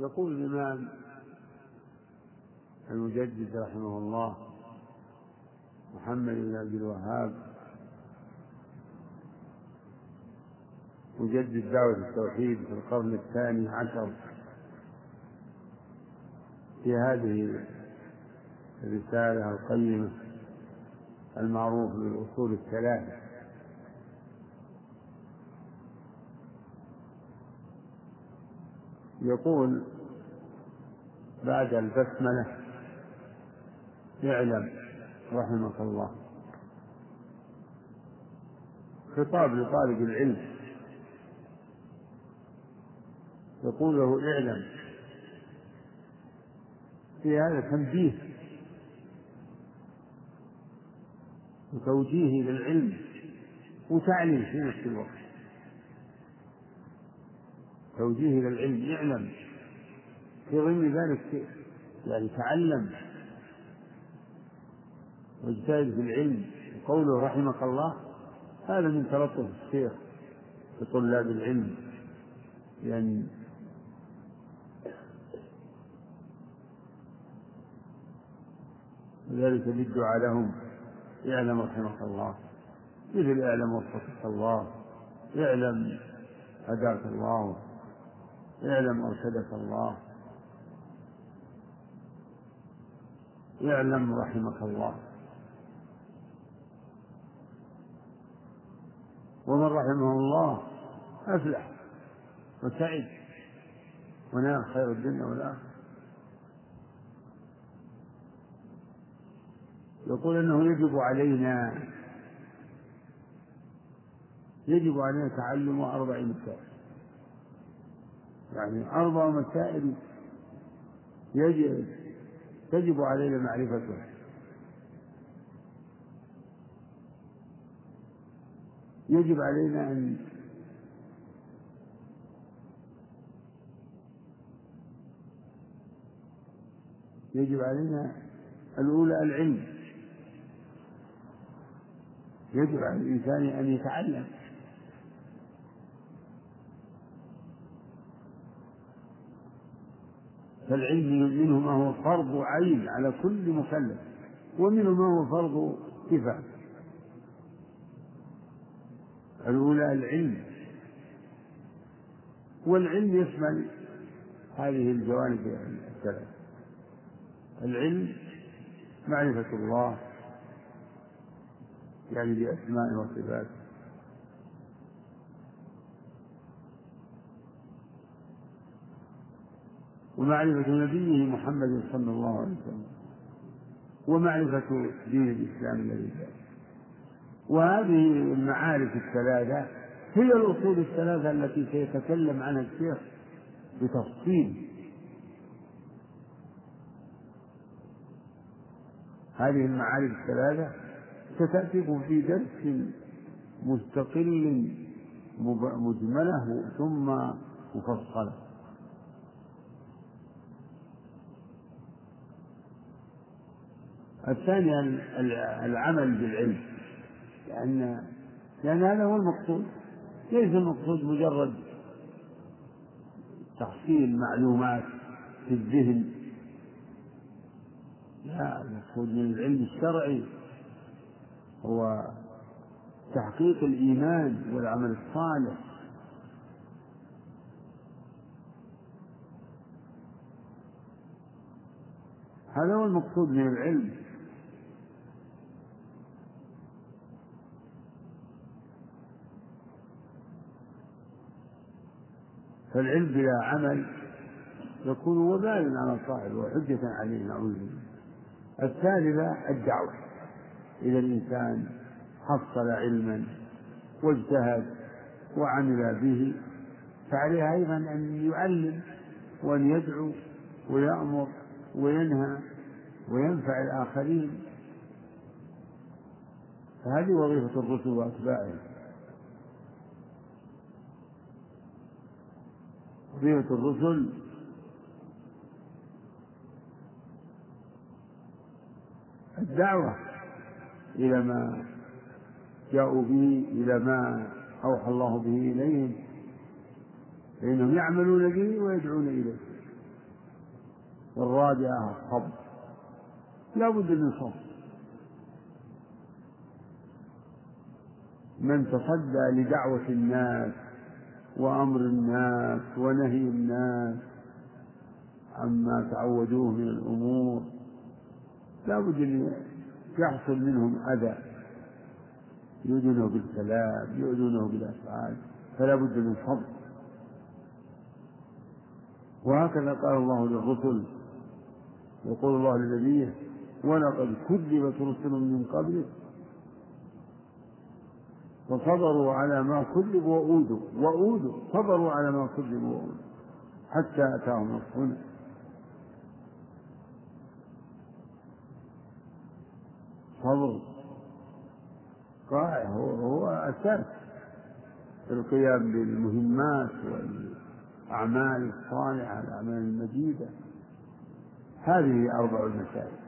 يقول الإمام المجدد رحمه الله محمد بن عبد الوهاب مجدد دعوة التوحيد في القرن الثاني عشر في هذه الرسالة القيمة المعروف بالأصول الثلاثة. يقول بعد البسملة اعلم رحمك الله. خطاب لطالب العلم. يقول له اعلم. في هذا تنبيه. وتوجيه للعلم. وتعليم في نفس الوقت. توجيه إلى العلم اعلم في ضمن ذلك يعني تعلم. واجتهد في العلم. وقوله رحمك الله هذا من تلطف الشيخ بطلاب العلم. يعني وذلك بالدعاء لهم. اعلم رحمك الله. مثل اعلم وفقك الله. اعلم هداك الله. اعلم أرشدك الله. اعلم رحمك الله. ومن رحمه الله أفلح وسعد. ونال خير الدنيا والآخرة. يقول إنه يجب علينا يجب علينا تعلم أربع مسائل يعني أربع مسائل يجب تجب علينا معرفتها يجب علينا أن يجب علينا الأولى العلم. يجب على الإنسان أن يتعلم. فالعلم منه ما هو فرض عين على كل مكلف ومنه ما هو فرض كفاية الأولى العلم. والعلم يشمل هذه الجوانب الثلاث العلم معرفة الله يعني بأسمائه وصفاته. ومعرفة نبيه محمد صلى الله عليه وسلم. ومعرفة دين الإسلام الذي وهذه المعارف الثلاثة هي الأصول الثلاثة التي سيتكلم عنها الشيخ بتفصيل. هذه المعارف الثلاثة ستأتيكم في درس مستقل مجملة ثم مفصلة الثاني العمل بالعلم. لأن لأن هذا هو المقصود. ليس المقصود مجرد تحصيل معلومات في الذهن. لا المقصود من العلم الشرعي هو تحقيق الإيمان والعمل الصالح. هذا هو المقصود من العلم. فالعلم بلا عمل يكون وبالا على صاحبه وحجة عليه نعوذ بالله. الثالثة الدعوة. إذا الإنسان حصل علما واجتهد وعمل به فعليه أيضا أن يعلم وأن يدعو ويأمر وينهى وينفع الآخرين. فهذه وظيفة الرسل وأتباعهم. وظيفة الرسل. الدعوة إلى ما جاءوا به إلى ما أوحى الله به إليهم فإنهم يعملون به ويدعون إليه. والرابعة الصبر. لا بد من صبر. من تصدى لدعوة الناس وأمر الناس ونهي الناس عما تعودوه من الأمور. لا بد أن يحصل منهم أذى. يؤذونه بالكلام يؤذونه بالأفعال فلا بد من صبر وهكذا قال الله للرسل يقول الله لنبيه ولقد كذبت رسل من قبلك فصبروا على ما كذبوا وأوذوا وأوذوا صبروا على ما كذبوا وأوذوا حتى أتاهم نصرنا صبر. قائع هو, هو أساس القيام بالمهمات والأعمال الصالحة الأعمال المجيدة. هذه أربع المسائل.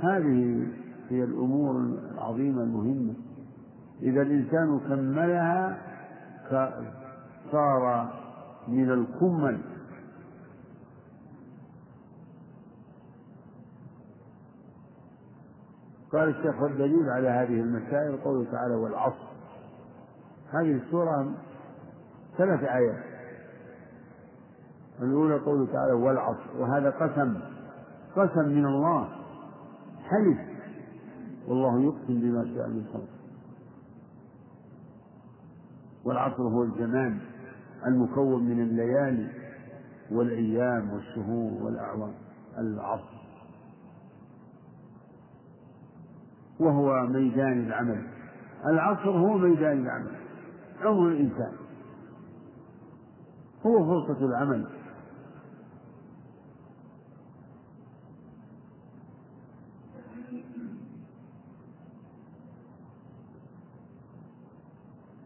هذه هي الأمور العظيمة المهمة. إذا الإنسان كملها صار من الكمل. قال الشيخ والدليل على هذه المسائل قوله تعالى والعصر. هذه السورة ثلاث آيات. الأولى قوله تعالى والعصر وهذا قسم قسم من الله حلف. والله يقسم بما شاء من خلقه. والعصر هو الزمان المكون من الليالي والأيام والشهور والأعوام العصر. وهو ميدان العمل. العصر هو ميدان العمل عمر الإنسان. هو فرصة العمل.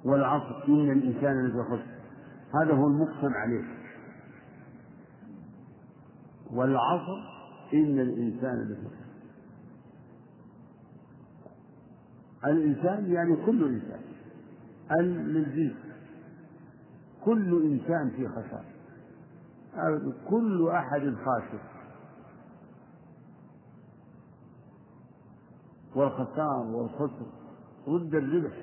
والعصر إن الإنسان لفي خسر. هذا هو المقسم عليه. والعصر إن الإنسان لفي خسر. الإنسان يعني كل إنسان. للجنس كل إنسان في خسارة كل أحد خاسر. والخسار والخسر ضد الربح.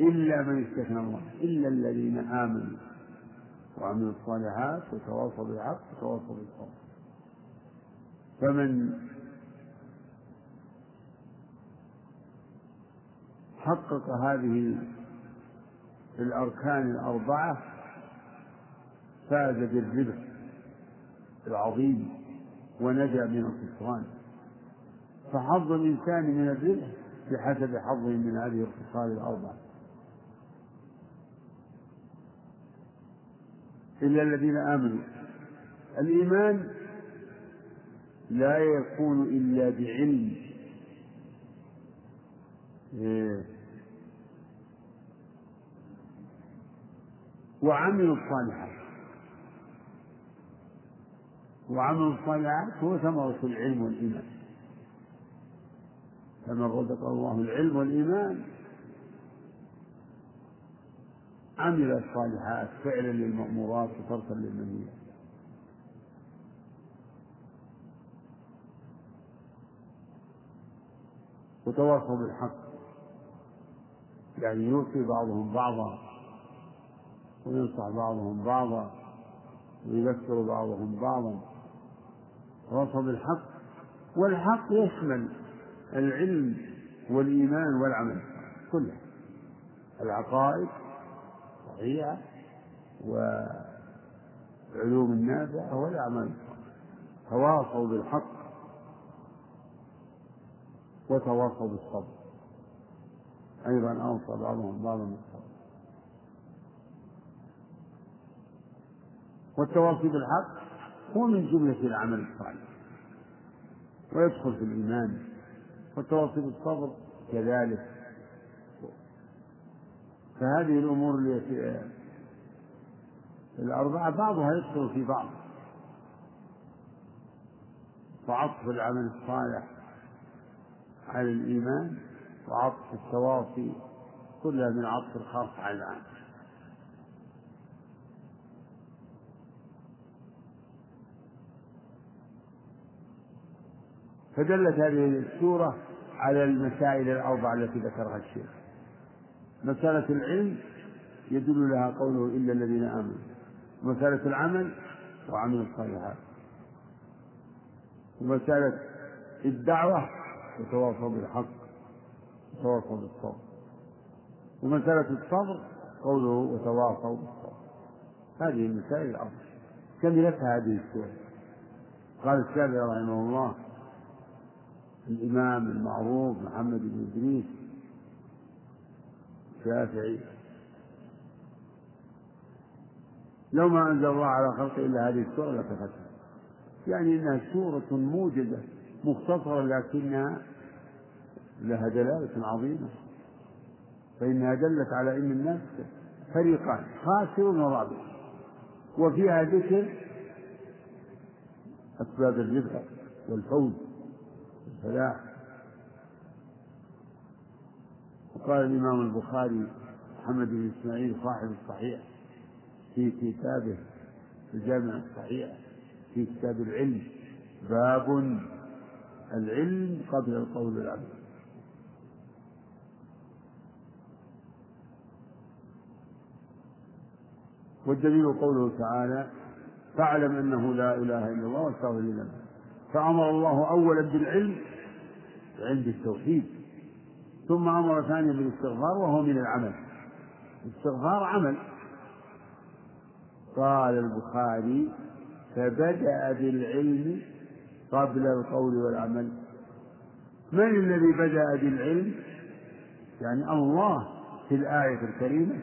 إلا من استثنى الله إلا الذين آمنوا وعملوا الصالحات وتواصوا بالحق وتواصوا بالصبر فمن حقق هذه الأركان الأربعة فاز بالربح العظيم ونجا من الخسران. فحظ الإنسان من الربح بحسب حظه من هذه الخصال الأربعة. إلا الذين آمنوا. الإيمان لا يكون إلا بعلم. إيه. وعملوا الصالحات. وعمل الصالحات هو ثمرة العلم والإيمان. فمن رزق الله العلم والإيمان. عمل الصالحات فعلا للمأمورات وتركا للمنهيات وتواصوا بالحق. يعني يوصي بعضهم بعضا وينصح بعضهم بعضا ويذكر بعضهم بعضا. تواصوا بالحق. والحق يشمل العلم والإيمان والعمل كله. العقائد الصحيحة والعلوم النافعة والأعمال تواصوا بالحق وتواصوا بالصبر. أيضا أوصى بعضهم بعضا بالصبر والتواصي بالحق هو من جملة العمل الصالح ويدخل في الإيمان. والتواصي بالصبر كذلك فهذه الأمور الأربعة بعضها يدخل في بعض. وعطف العمل الصالح على الإيمان وعطف التواصي كلها من عطف الخاص على العام فدلت هذه السورة على المسائل الأربعة التي ذكرها الشيخ. مسألة العلم يدل لها قوله إلا الذين آمنوا. مسألة العمل وعمل الصالحات. ومسألة الدعوة وتواصوا بالحق وتواصوا بالصبر. ومسألة الصبر قوله وتواصوا بالصبر. هذه المسائل الأربع كملتها هذه السورة؟ قال الشافعي رحمه الله الإمام المعروف محمد بن إدريس الشافعي لو ما أنزل الله على خلقه إلا هذه السورة لكفتها يعني إنها سورة موجزة مختصرة لكنها لها دلالة عظيمة. فإنها دلت على أن الناس فريقان خاسر ورابح وفيها ذكر أسباب الربح والفوز والفلاح. وقال الإمام البخاري محمد بن إسماعيل صاحب الصحيح في كتابه الجامع الصحيح في كتاب العلم باب العلم قبل القول العبد والدليل قوله تعالى فاعلم أنه لا إله إلا الله واستغفر لذنبك فأمر الله أولا بالعلم علم التوحيد. ثم أمر ثانيا بالاستغفار وهو من العمل. الاستغفار عمل. قال البخاري فبدأ بالعلم قبل القول والعمل. من الذي بدأ بالعلم؟ يعني الله في الآية الكريمة.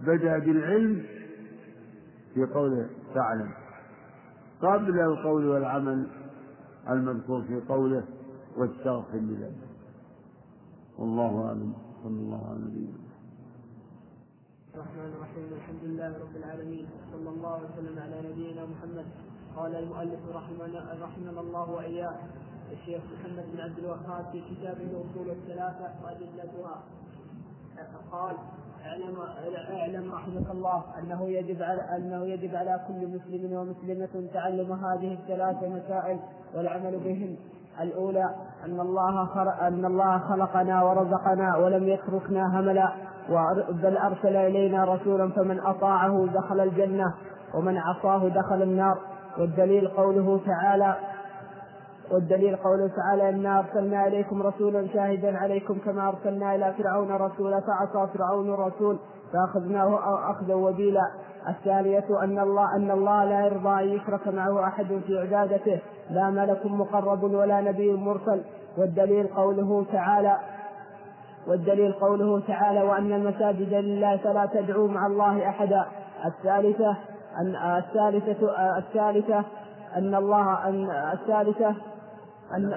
بدأ بالعلم في قوله تعلم قبل القول والعمل المذكور في قوله واستغفر لذنبك. والله أعلم. صلى الله على نبينا الرحمن الرحيم. الحمد لله رب العالمين. صلى الله وسلم على نبينا محمد. قال المؤلف رحمنا رحمنا الله وإياه الشيخ محمد بن عبد الوهاب في كتابه الأصول الثلاثة وأدلتها. قال اعلم اعلم رحمك الله أنه يجب على أنه يجب على كل مسلم ومسلمة تعلم هذه الثلاث مسائل والعمل بهن الأولى أن الله خلق أن الله خلقنا ورزقنا ولم يتركنا هملا بل أرسل إلينا رسولا فمن أطاعه دخل الجنة ومن عصاه دخل النار. والدليل قوله تعالى والدليل قوله تعالى إنا أرسلنا إليكم رسولا شاهدا عليكم كما أرسلنا إلى فرعون رسولا فعصى فرعون الرسول فأخذناه أخذا وبيلا. الثانية أن الله أن الله لا يرضى أن يشرك معه أحد في عبادته لا ملك مقرب ولا نبي مرسل. والدليل قوله تعالى والدليل قوله تعالى وأن المساجد لله فلا تدعوا مع الله أحدا. الثالثة أن الثالثة الثالثة أن الله أن الثالثة أن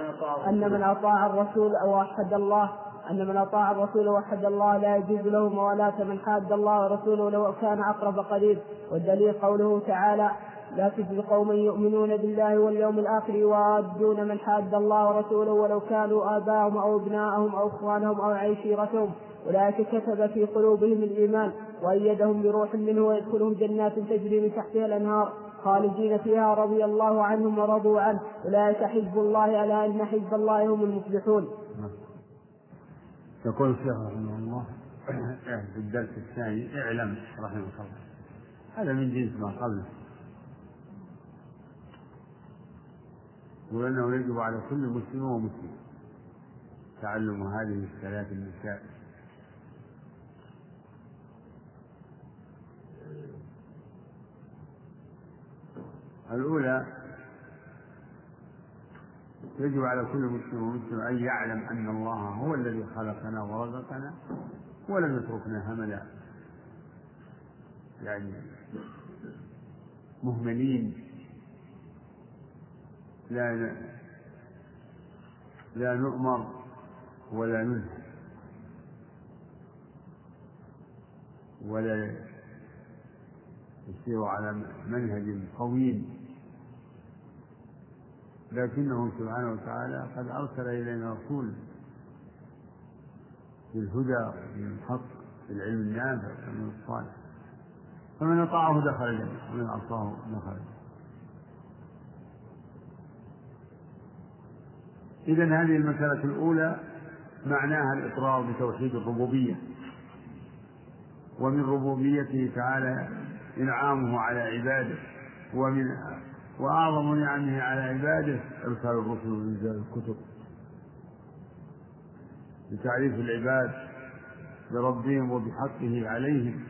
أن من أطاع الرسول وحد الله. أن من أطاع الرسول وحد الله لا يجوز له موالاة من حاد الله ورسوله لو كان أقرب قريب. والدليل قوله تعالى لا تجد قوما يؤمنون بالله واليوم الآخر يوادون من حاد الله ورسوله ولو كانوا آباءهم أو أبناءهم أو إخوانهم أو عشيرتهم. أولئك كتب في قلوبهم الإيمان وأيدهم بروح منه ويدخلهم جنات تجري من تحتها الأنهار. خالدين فيها رضي الله عنهم ورضوا عنه. أولئك حزب الله ألا إن حزب الله هم المفلحون. يقول الشيخ رحمه الله في الدرس الثاني اعلم رحمه الله. هذا من جنس ما قبله. وأنه يجب على كل مسلم ومسلم تعلم هذه الثلاث المسائل الأولى يجب على كل مسلم ومسلم أن يعلم أن الله هو الذي خلقنا ورزقنا ولم يتركنا هملا. يعني مهملين. لا لا نؤمر ولا ننهى ولا يسير على منهج قويم. لكنه سبحانه وتعالى قد أرسل إلينا رسول بالهدى بالحق بالعلم النافع والعمل الصالح. فمن أطاعه دخل الجنة ومن عصاه دخل الجنة. إذا هذه المسألة الأولى معناها الإقرار بتوحيد الربوبية. ومن ربوبيته تعالى إنعامه على عباده ومن وأعظم نعمه على عباده إرسال الرسل وإنزال الكتب. لتعريف العباد بربهم وبحقه عليهم.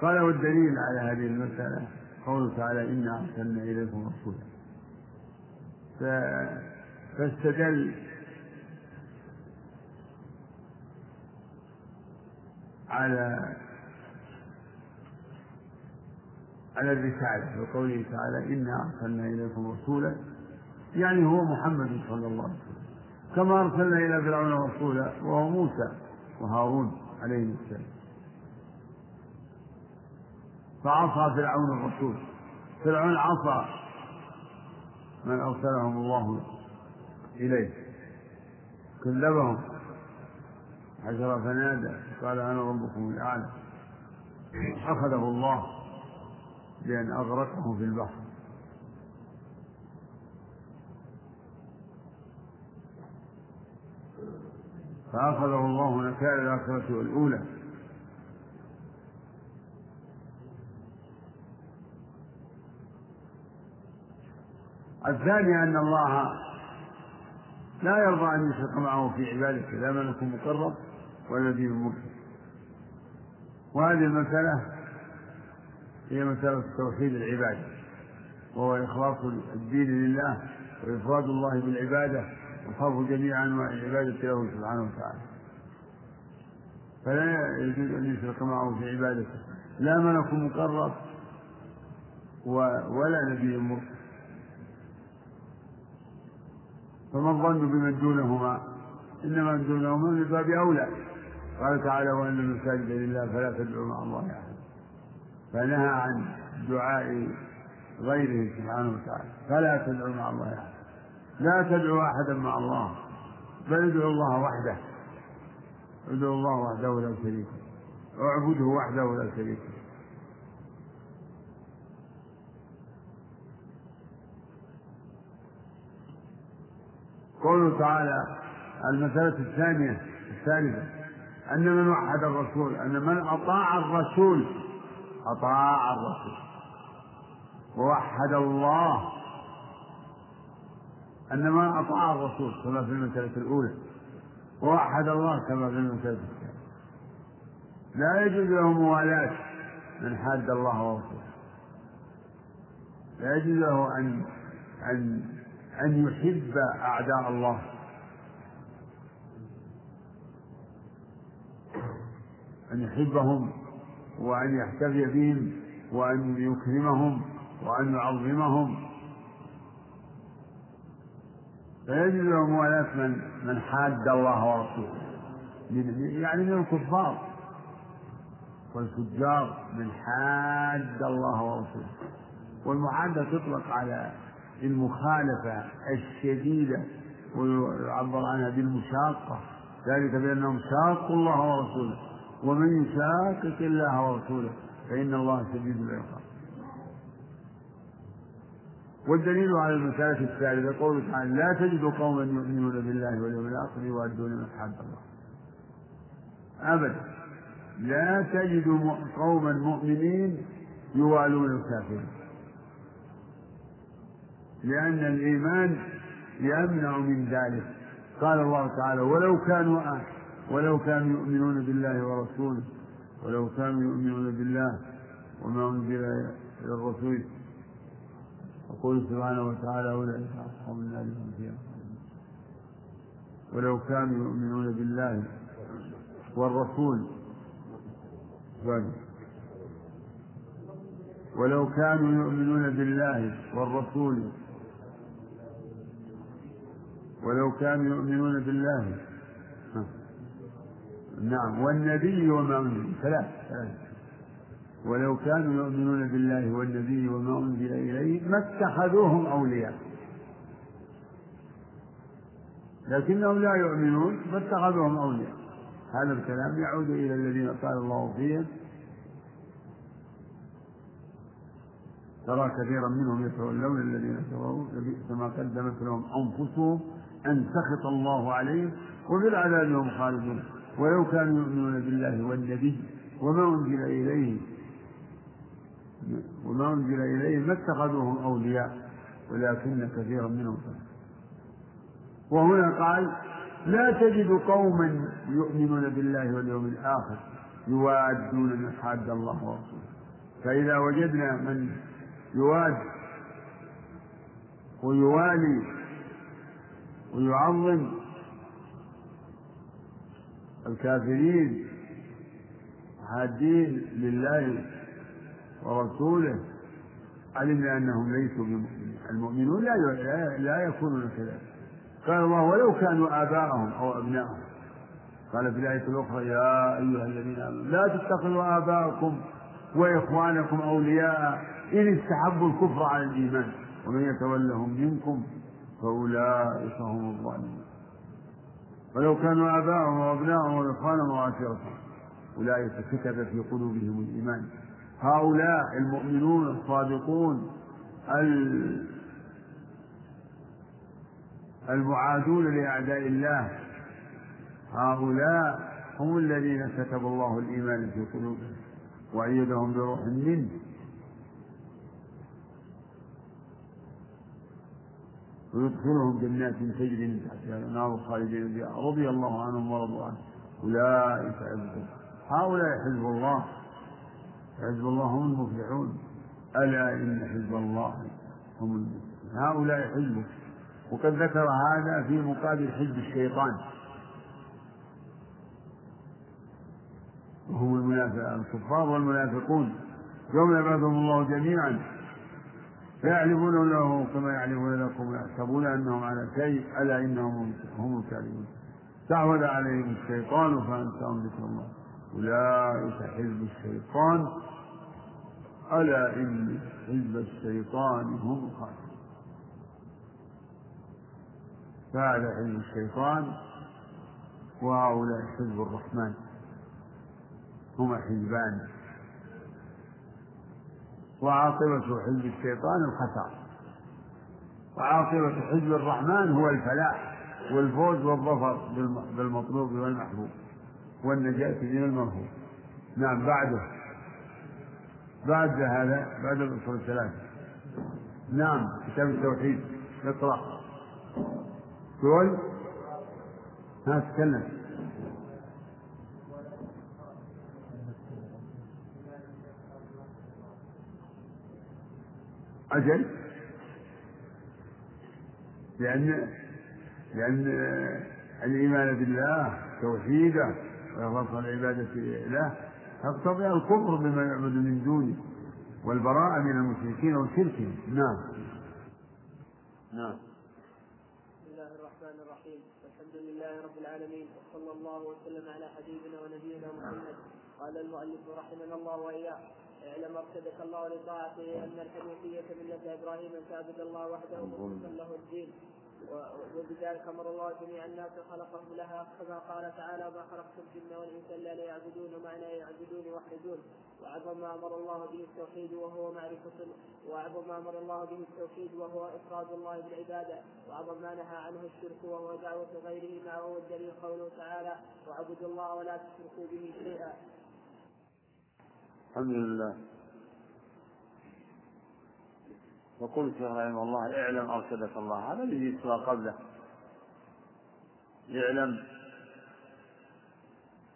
قال والدليل على هذه المسألة قوله تعالى إنا أرسلنا إليكم رسولا. فاستدل على على الرسالة وقوله تعالى إنا أرسلنا إليكم رسولا يعني هو محمد صلى الله عليه وسلم كما أرسلنا إلى فرعون رسولا وهو موسى وهارون عليهم السلام. فعصى فرعون الرسول فرعون عصى من أرسلهم الله إليه كذبهم حشر فنادى قال أنا ربكم الأعلى. أخذه الله. بأن أغرقه في البحر. فأخذه الله نكال الآخرة والأولى. الثاني أن الله لا يرضى أن يشرك معه في عبادته لا ملك مقرب ولا نبي مرسل وهذه المسألة هي مسألة توحيد العبادة وهو إخلاص الدين لله وإفراد الله بالعبادة وصرف جميع أنواع العبادة له سبحانه وتعالى. فلا يجوز أن يشرك معه في عبادته. لا ملك مقرب ولا نبي مرسل فما الظن بمن دونهما؟ إنما من دونهما من باب أولى. قال تعالى وأن المساجد لله فلا تدعوا مع الله أحد فنهى عن دعاء غيره سبحانه وتعالى. فلا تدعوا مع الله أحد لا تدعوا أحدا مع الله بل ادعوا الله وحده. ادعوا الله وحده لا شريك اعبده وحده لا شريك له. قوله تعالى المسألة الثانية الثالثة أن من وحد الرسول أن من أطاع الرسول أطاع الرسول. ووحد الله أن من أطاع الرسول كما في المسألة الأولى. ووحد الله كما في المسألة الثانية. لا يجوز له موالاة من حاد الله ورسوله. لا يجوز له أن أن أن يحب أعداء الله. أن يحبهم. وأن يحتفي بهم وأن يكرمهم وأن يعظمهم. فيجب له موالاة من من حاد الله ورسوله. يعني من الكفار. والفجار من حاد الله ورسوله. والمحادة تطلق على المخالفة الشديدة ويعبر عنها بالمشاقة. ذلك بأنهم شاقوا الله ورسوله. ومن يشاقق الله ورسوله فإن الله شديد العقاب. والدليل على المسألة الثالثة قوله تعالى لا تجد قوما يؤمنون بالله واليوم الآخر يوادون من حد الله. أبدا. لا تجد قوما مؤمنين يوالون الكافرين. لأن الإيمان يمنع من ذلك. قال الله تعالى ولو كانوا آه ولو كانوا يؤمنون بالله ورسوله ولو كانوا يؤمنون بالله وما أنزل إلى الرسول. يقول سبحانه وتعالى أولئك أصحاب النار هم فيها ولو كانوا يؤمنون بالله والرسول. ولو كانوا يؤمنون بالله والرسول. ولو كانوا يؤمنون بالله نعم. والنبي وما أنزل. ثلاث ثلاث ولو كانوا يؤمنون بالله والنبي وما أنزل إليه ما اتخذوهم أولياء. لكنهم لا يؤمنون فاتخذوهم أولياء. هذا الكلام يعود إلى الذين قال الله فيهم. ترى كثيرا منهم يتولون الذين كفروا لبئس ما قدمت لهم أنفسهم أن سخط الله عليهم وبالعذاب هم خالدون. ولو كانوا يؤمنون بالله والنبي وما أنزل إليه وما أنزل إليه ما اتخذوهم أولياء ولكن كثيرا منهم فاسقون وهنا قال لا تجد قوما يؤمنون بالله واليوم الآخر يوادون من حاد الله ورسوله. فإذا وجدنا من يواد ويوالي ويعظم الكافرين حادين لله ورسوله علمنا انهم ليسوا المؤمنون لا لا يكونون كذلك. قال الله ولو كانوا آباءهم أو أبناءهم. قال في الآية الأخرى يا أيها الذين آمنوا لا تتخذوا آباءكم وإخوانكم أولياء إن استحبوا الكفر على الإيمان. ومن يتولهم منكم فأولئك هم الظالمون. ولو كانوا اباءهم وابناءهم وإخوانهم وعشيرتهم. أولئك كتب في قلوبهم الإيمان. هؤلاء المؤمنون الصادقون المعادون لأعداء الله. هؤلاء هم الذين كتب الله الإيمان في قلوبهم وأيدهم بروح منه. ويدخلهم جنات تجري من تحتها الأنهار خالدين فيها. رضي الله عنهم ورضوا عنه. أولئك حزب هؤلاء حزب الله. حزب الله هم المفلحون. ألا إن حزب الله هم المفلحون. هؤلاء حزبه وقد ذكر هذا في مقابل حزب الشيطان. وهم الكفار والمنافقون. يوم يبعثهم الله جميعا. فيعلمون له كما يعلمون لكم ويحسبون أنهم على شيء ألا إنهم هم الكاذبون. تعود عليهم الشيطان فأنساهم ذكر الله. أولئك حزب الشيطان. ألا إن حزب الشيطان هم الخاسرون. فهذا حزب الشيطان وهؤلاء حزب الرحمن. هما حزبان. وعاقبة حزب الشيطان الخسار. وعاقبة حزب الرحمن هو الفلاح والفوز والظفر بالمطلوب والمحبوب والنجاة من المرهوب. نعم بعده. بعد هذا بعد الأصول الثلاثة نعم كتاب التوحيد. اقرأ. تقول ها تكلم. أجل؟ لأن لأن الإيمان بالله توحيدة وإخلاص العبادة له. تقتضي الكفر بما يعبد من دونه والبراءة من المشركين وشركهم نعم. نعم. بسم الله الرحمن الرحيم. الحمد لله رب العالمين وصلى الله وسلم على حبيبنا ونبينا محمد. قال المؤلف رحمنا الله واياه اعلم ارشدك الله لطاعته أن الحنيفية ملة إبراهيم ان تعبد الله وحده مخلصا له الدين. وبذلك أمر الله جميع الناس خلقهم لها كما قال تعالى ما خلقت الجن والإنس إلا ليعبدون معنى يعبدون يوحدون وأعظم ما أمر الله به التوحيد وهو معرفة وأعظم ما أمر الله به التوحيد وهو إفراد الله بالعبادة. وأعظم ما نهى عنه الشرك وهو دعوة غيره معه والدليل قوله تعالى واعبدوا الله ولا تشركوا به شيئا. الحمد لله. وقل الشيخ رحمه الله اعلم ارشدك الله. هذا الذي يتلى قبله. اعلم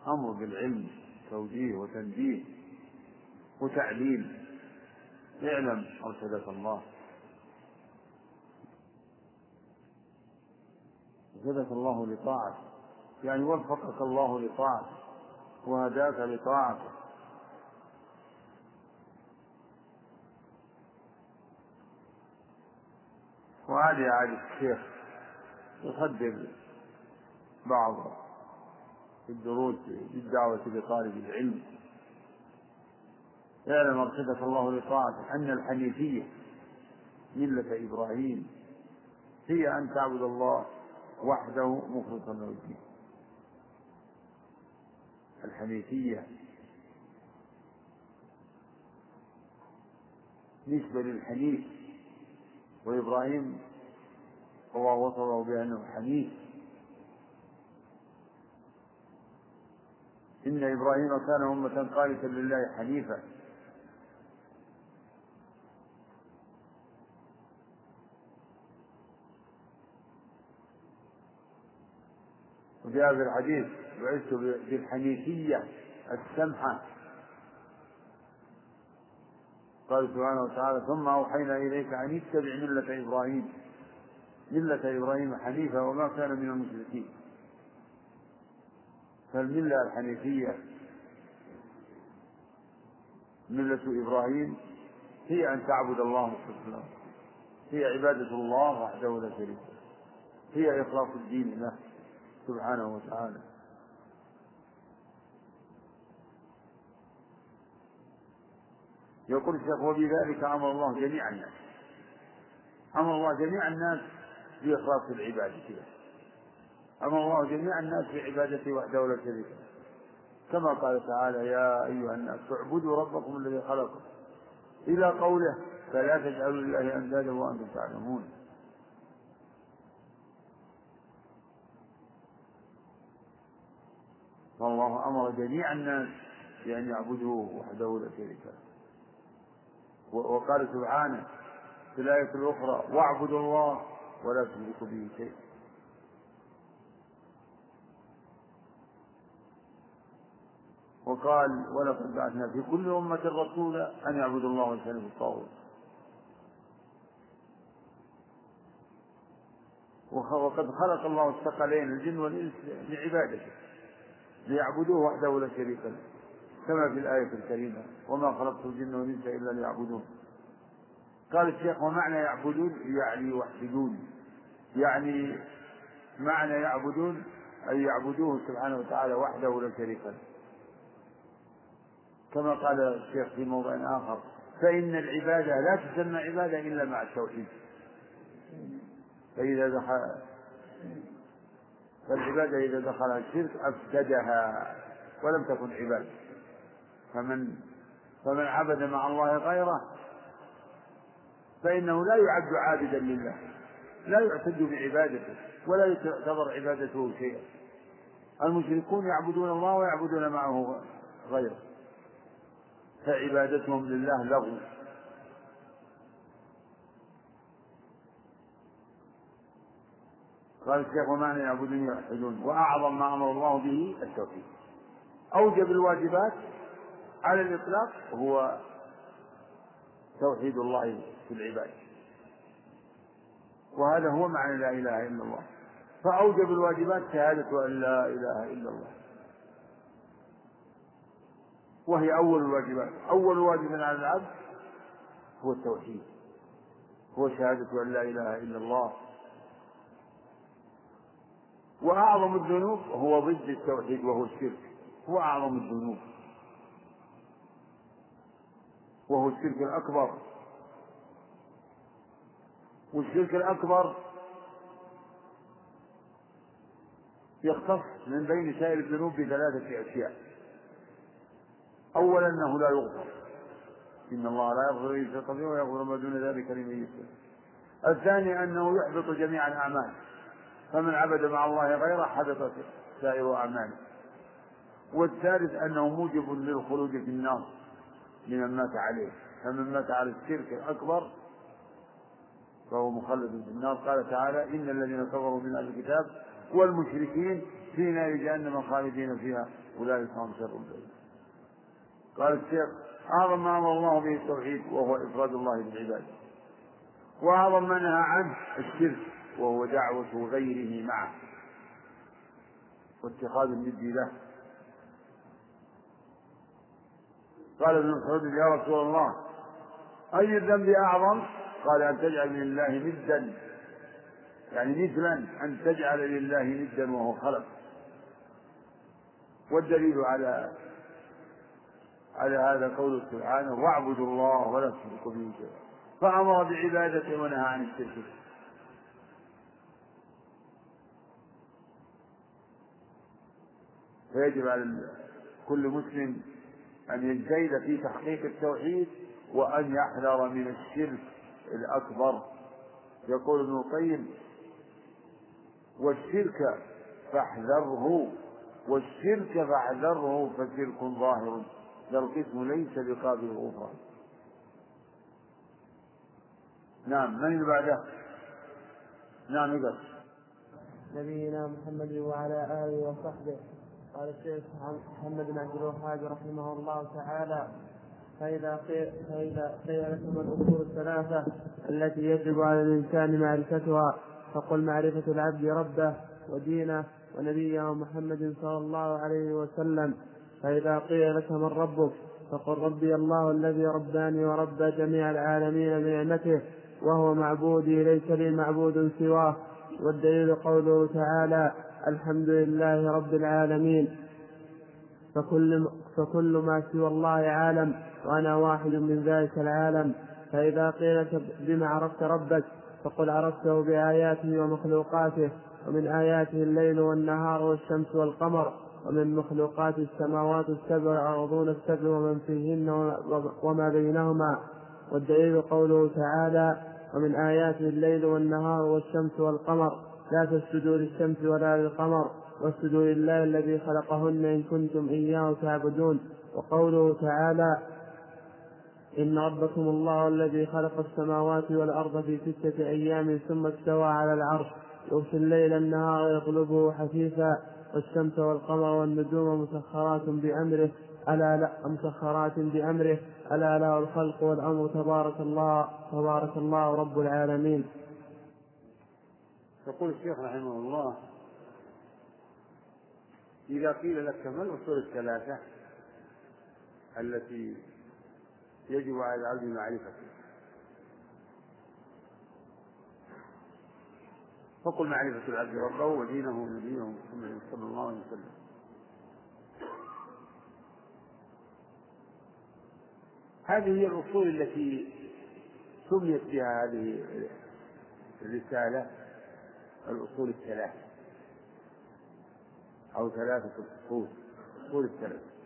أمر بالعلم توجيه وتنبيه وتعليم. اعلم ارشدك الله. ارشدك الله لطاعته. يعني وفقك الله لطاعته وهداك لطاعته. وهذه عادة الشيخ يقدر بعض الدروس بالدعوة لطالب العلم. اعلم ارشدك الله لطاعته أن الحنيفية ملة إبراهيم هي أن تعبد الله وحده مخلصا له الدين. الحنيفية نسبة للحنيف وإبراهيم الله وصفه بأنه حنيف إن إبراهيم كان أمة قانتا لله حنيفا. وفي هذا الحديث بعثت بالحنيفية السمحة. قال سبحانه وتعالى ثم أوحينا إليك أن اتبع ملة إبراهيم. ملة إبراهيم حنيفا وما كان من المشركين. فالملة الحنيفية ملة إبراهيم هي أن تعبد الله سبحانه هي عبادة الله وحده لا شريك له. هي إخلاص الدين له سبحانه وتعالى. يقول الشيخ وبذلك أمر الله جميع الناس. أمر الله جميع الناس بإخلاص العبادة أمر الله جميع الناس بعبادته وحده لا شريك له. كما قال تعالى يا أيها الناس اعبدوا ربكم الذي خلقكم. إلى قوله فلا تجعلوا لله أندادا وأنتم تعلمون. فالله أمر جميع الناس بأن يعبدوه وحده لا شريك له. وقال سبحانه في الآية الأخرى واعبدوا الله ولا تشركوا به شيئا. وقال ولقد بعثنا في كل أمة رسولا أن يعبدوا الله واجتنبوا الطاغوت. وقد خلق الله الثقلين الجن والإنس لعبادته ليعبدوه وحده لا شريك له. كما في الآية الكريمة وما خلقت الجن والإنس إلا ليعبدون. قال الشيخ ومعنى يعبدون يعني يوحدون. يعني معنى يعبدون أي يعبدوه سبحانه وتعالى وحده لا شريك له. كما قال الشيخ في موضع آخر فإن العبادة لا تسمى عبادة إلا مع التوحيد. فإذا دخل فالعبادة إذا دخلها الشرك أفسدها ولم تكن عبادة. فمن فمن عبد مع الله غيره فإنه لا يعد عابدا لله لا يعتد بعبادته ولا تعتبر عبادته شيئا. المشركون يعبدون الله ويعبدون معه غيره فعبادتهم لله لغو. قال الشيخ ومعنى يعبدون يوحدون وأعظم ما أمر الله به التوحيد. أوجب الواجبات على الإطلاق هو توحيد الله في العباد. وهذا هو معنى لا إله إلا الله. فأوجب الواجبات شهادة أن لا إله إلا الله. وهي أول الواجبات. أول واجب على العبد هو التوحيد. هو شهادة أن لا إله إلا الله. وأعظم الذنوب هو ضد التوحيد وهو الشرك. هو أعظم الذنوب. وهو الشرك الأكبر. والشرك الأكبر يختص من بين سائر الذنوب بثلاثة أشياء. أولا أنه لا يغفر. إن الله لا يغفر إلا يشرك به ويغفر ما دون ذلك لمن يشرك الثاني أنه يحبط جميع الأعمال. فمن عبد مع الله غيره حبطت سائر أعماله. والثالث أنه موجب للخلود في النار. لمن مات عليه. فمن مات على الشرك الأكبر فهو مخلد في النار. قال تعالى إن الذين كفروا من أهل الكتاب والمشركين في نار جهنم خالدين فيها أولئك هم شر البرية. قال الشيخ أعظم ما أمر الله به التوحيد وهو إفراد الله بالعباد. وأعظم ما نهى عنه الشرك وهو دعوة غيره معه. واتخاذ الند له. قال ابن مسعود يا رسول الله أي الذنب أعظم؟ قال أن تجعل لله ندا. يعني مثلا أن تجعل لله ندا وهو خلق. والدليل على على هذا قوله سبحانه واعبدوا الله ولا تشركوا به شيئا. فأمر بعبادته ونهى عن الشرك. فيجب على كل مسلم أن يجتهد في تحقيق التوحيد وأن يحذر من الشرك الأكبر. يقول ابن القيم والشرك فاحذره والشرك فاحذره فشرك ظاهر ذا القسم ليس بقابل الغفران نعم من اللي بعده؟ نعم يقص نبينا محمد وعلى آله وصحبه. قال الشيخ محمد بن عبد الوهاب رحمه الله تعالى فإذا فإذا قيل لكم الأصول الثلاثة التي يجب على الإنسان معرفتها فقل معرفة العبد ربه ودينه ونبيه محمد صلى الله عليه وسلم. فإذا قيل لك من ربك فقل ربي الله الذي رباني ورب جميع العالمين بنعمته وهو معبودي ليس لي معبود سواه. والدليل قوله تعالى الحمد لله رب العالمين. فكل فكل ما سوى الله عالم وأنا واحد من ذلك العالم. فإذا قيل بما عرفت ربك فقل عرفته بآياته ومخلوقاته ومن آياته الليل والنهار والشمس والقمر ومن مخلوقات السماوات السبع والأرضون السبع ومن فيهن وما بينهما. والدليل قوله تعالى ومن آياته الليل والنهار والشمس والقمر. لا تسجدوا للشمس ولا للقمر واسجدوا لله الذي خلقهن إن كنتم إياه تعبدون. وقوله تعالى إن ربكم الله الذي خلق السماوات والأرض في ستة أيام ثم استوى على العرش يغشي الليل النهار يطلبه حثيثا والشمس والقمر والنجوم مسخرات بأمره. ألا لا مسخرات بأمره. ألا له الخلق والأمر تبارك الله تبارك الله رب العالمين. يقول الشيخ رحمه الله إذا قيل لك ما الأصول الثلاثة التي يجب على العبد معرفتها فقل معرفة العبد ربه ودينه ونبيه محمد صلى الله عليه وسلم. هذه هي الأصول التي سميت بها هذه الرسالة. الأصول الثلاثة أو ثلاثة الأصول أصول الثلاثة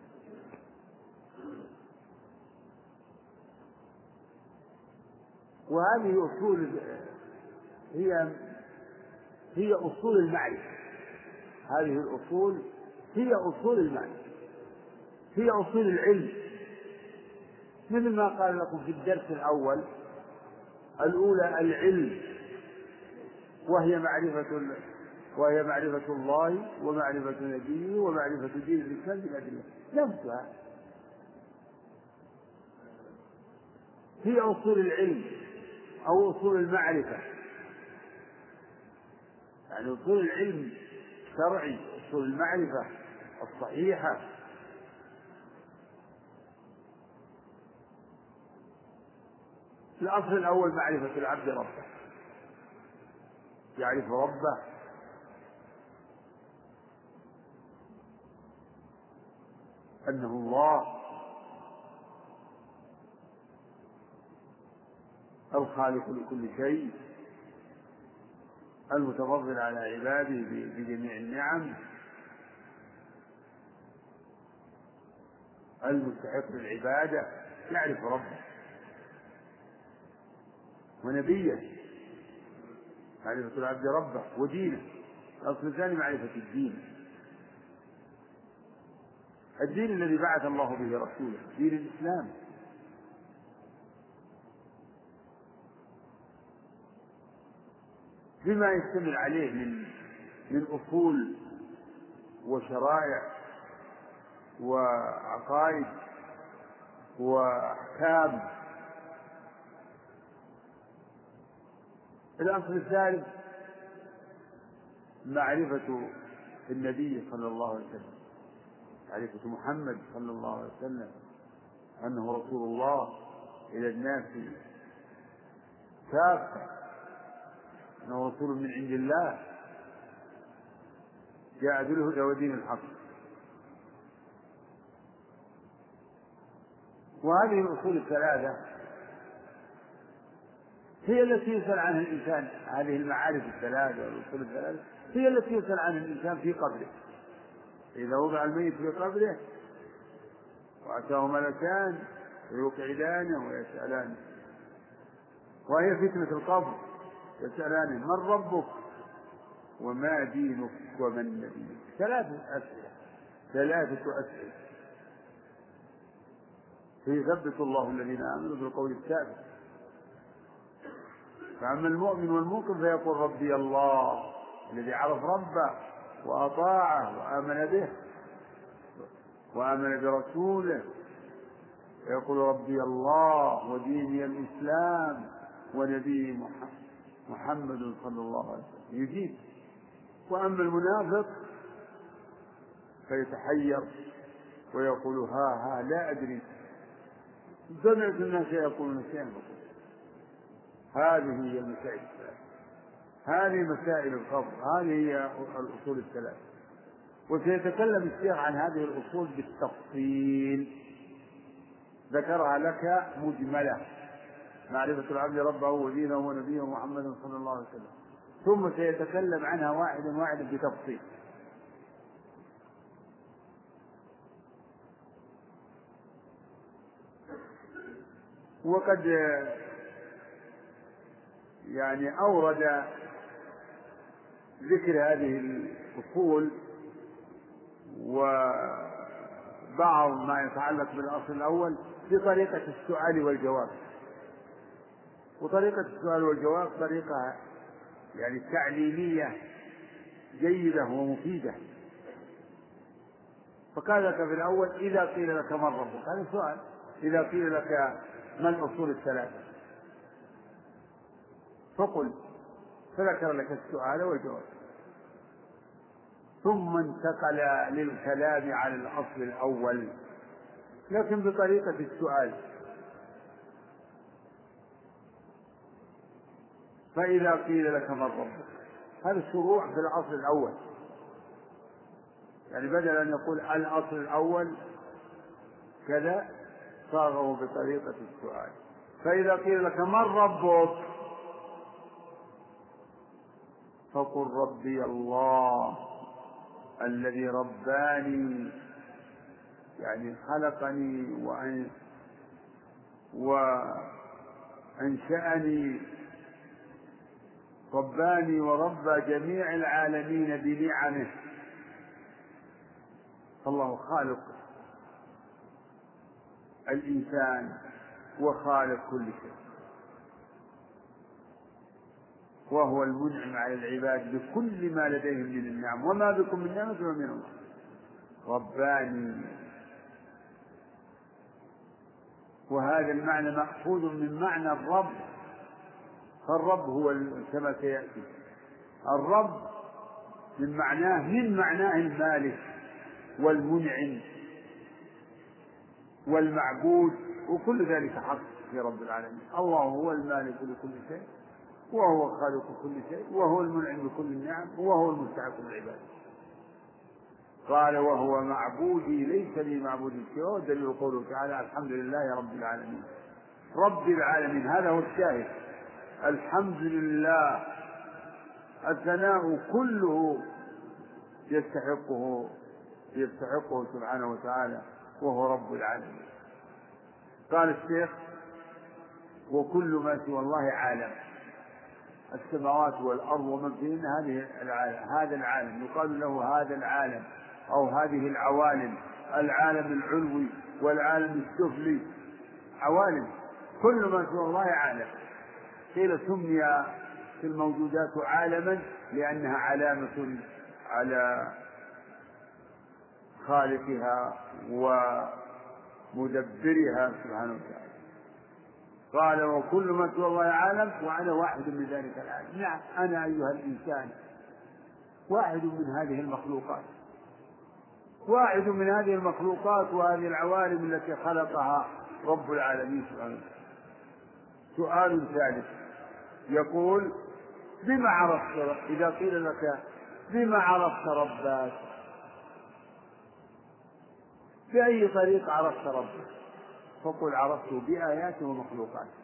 وهذه أصول هي هي أصول المعرفة. هذه الأصول هي أصول المعرفة. هي أصول العلم. مثل ما قال لكم في الدرس الأول الأولى العلم. وهي معرفة وهي معرفة الله ومعرفة نبيه ومعرفة دين الإسلام بالأدلة نفسها هي أصول العلم أو أصول المعرفة. يعني أصول العلم الشرعي أصول المعرفة الصحيحة. الأصل الأول معرفة العبد ربه. يعرف ربه. أنه الله. الخالق لكل شيء. المتفضل على عباده بجميع النعم. المستحق للعبادة. يعرف ربه. ونبيه. معرفة العبد ربه ودينه. الأصل الثاني معرفة الدين. الدين الذي بعث الله به رسوله دين الإسلام. بما يشتمل عليه من من أصول وشرائع وعقائد وأحكام الأصل الثالث معرفة النبي صلى الله عليه وسلم. معرفة محمد صلى الله عليه وسلم. أنه رسول الله إلى الناس. كافة. أنه رسول من عند الله. جاء بالهدى ودين الحق. وهذه الأصول الثلاثة هي التي يسأل عنها الإنسان. هذه المعارف الثلاثة والأصول الثلاثة هي التي يسأل عنها الإنسان في قبره. إذا وضع الميت في قبره وأتاه ملكان ويقعدانه ويسألانه. وهي فتنة القبر. يسألانه من ربك وما دينك ومن نبيك? ثلاثة أسئلة. ثلاثة أسئلة. فيثبت الله الذين آمنوا بالقول الثابت. فأما المؤمن والموقن فيقول ربي الله الذي عرف ربه وأطاعه وآمن به وآمن برسوله. فيقول ربي الله وديني الإسلام ونبي محمد صلى الله عليه وسلم. يجيب. وأما المنافق فيتحير ويقول ها ها لا أدري. سمعت الناس يقولون شيئا. هذه هي المسائل هذه مسائل القبر هذه هي الأصول الثلاث وسيتكلم الشيخ عن هذه الأصول بالتفصيل. ذكرها لك مجملة. معرفة العبد ربه ودينه ونبيه محمد صلى الله عليه وسلم. ثم سيتكلم عنها واحدا واحدا بتفصيل. وقد يعني أورد ذكر هذه الأصول وبعض ما يتعلق بالأصل الأول بطريقة السؤال والجواب. وطريقة السؤال والجواب طريقة يعني تعليمية جيدة ومفيدة. فقال لك في الأول إذا قيل لك من ربك؟ هذا سؤال. إذا قيل لك ما الأصول الثلاثة؟ فقل فذكر لك السؤال والجواب. ثم انتقل للكلام على الأصل الأول لكن بطريقة السؤال. فإذا قيل لك من ربك هذا الشروع في الأصل الأول. يعني بدل أن يقول الأصل الأول كذا صاغه بطريقة السؤال. فإذا قيل لك من ربك فقل ربي الله الذي رباني يعني خلقني وأن وأنشأني رباني وربى جميع العالمين بنعمه. فالله خالق الإنسان وخالق كل شيء. وهو المنعم على العباد بكل ما لديهم من النعم. وما بكم من نعمة فمن الله. رباني. وهذا المعنى مأخوذ من معنى الرب. فالرب هو كما سيأتي. الرب من معناه من معناه المالك والمنعم والمعبود وكل ذلك حق في رب العالمين. الله هو المالك لكل شيء. وهو خالق كل شيء وهو المنعم بكل النعم وهو المستحق للعباد. قال وهو معبودي ليس لي معبود سواه. دليل قوله تعالى الحمد لله رب العالمين. رب العالمين هذا هو الشاهد. الحمد لله. الثناء كله يستحقه يستحقه سبحانه وتعالى وهو رب العالمين. قال الشيخ وكل ما سوى الله عالم. السماوات والأرض ومن فيهن هذه العالم هذا العالم. يقال له هذا العالم أو هذه العوالم العالم العلوي والعالم السفلي. عوالم كل ما سوى الله عالم. قيل سمي في الموجودات عالما لأنها علامة على خالقها ومدبرها سبحانه وتعالى. قال وكل ما سوى الله عالم وأنا واحد من ذلك العالم. نعم. أنا أيها الإنسان واحد من هذه المخلوقات. واحد من هذه المخلوقات وهذه العوالم التي خلقها رب العالمين سبحانه وتعالى. سؤال ثالث. يقول بما عرفت إذا قيل لك بما عرفت ربك؟ بأي طريق عرفت ربك؟ فقل عرفته بآياته ومخلوقاته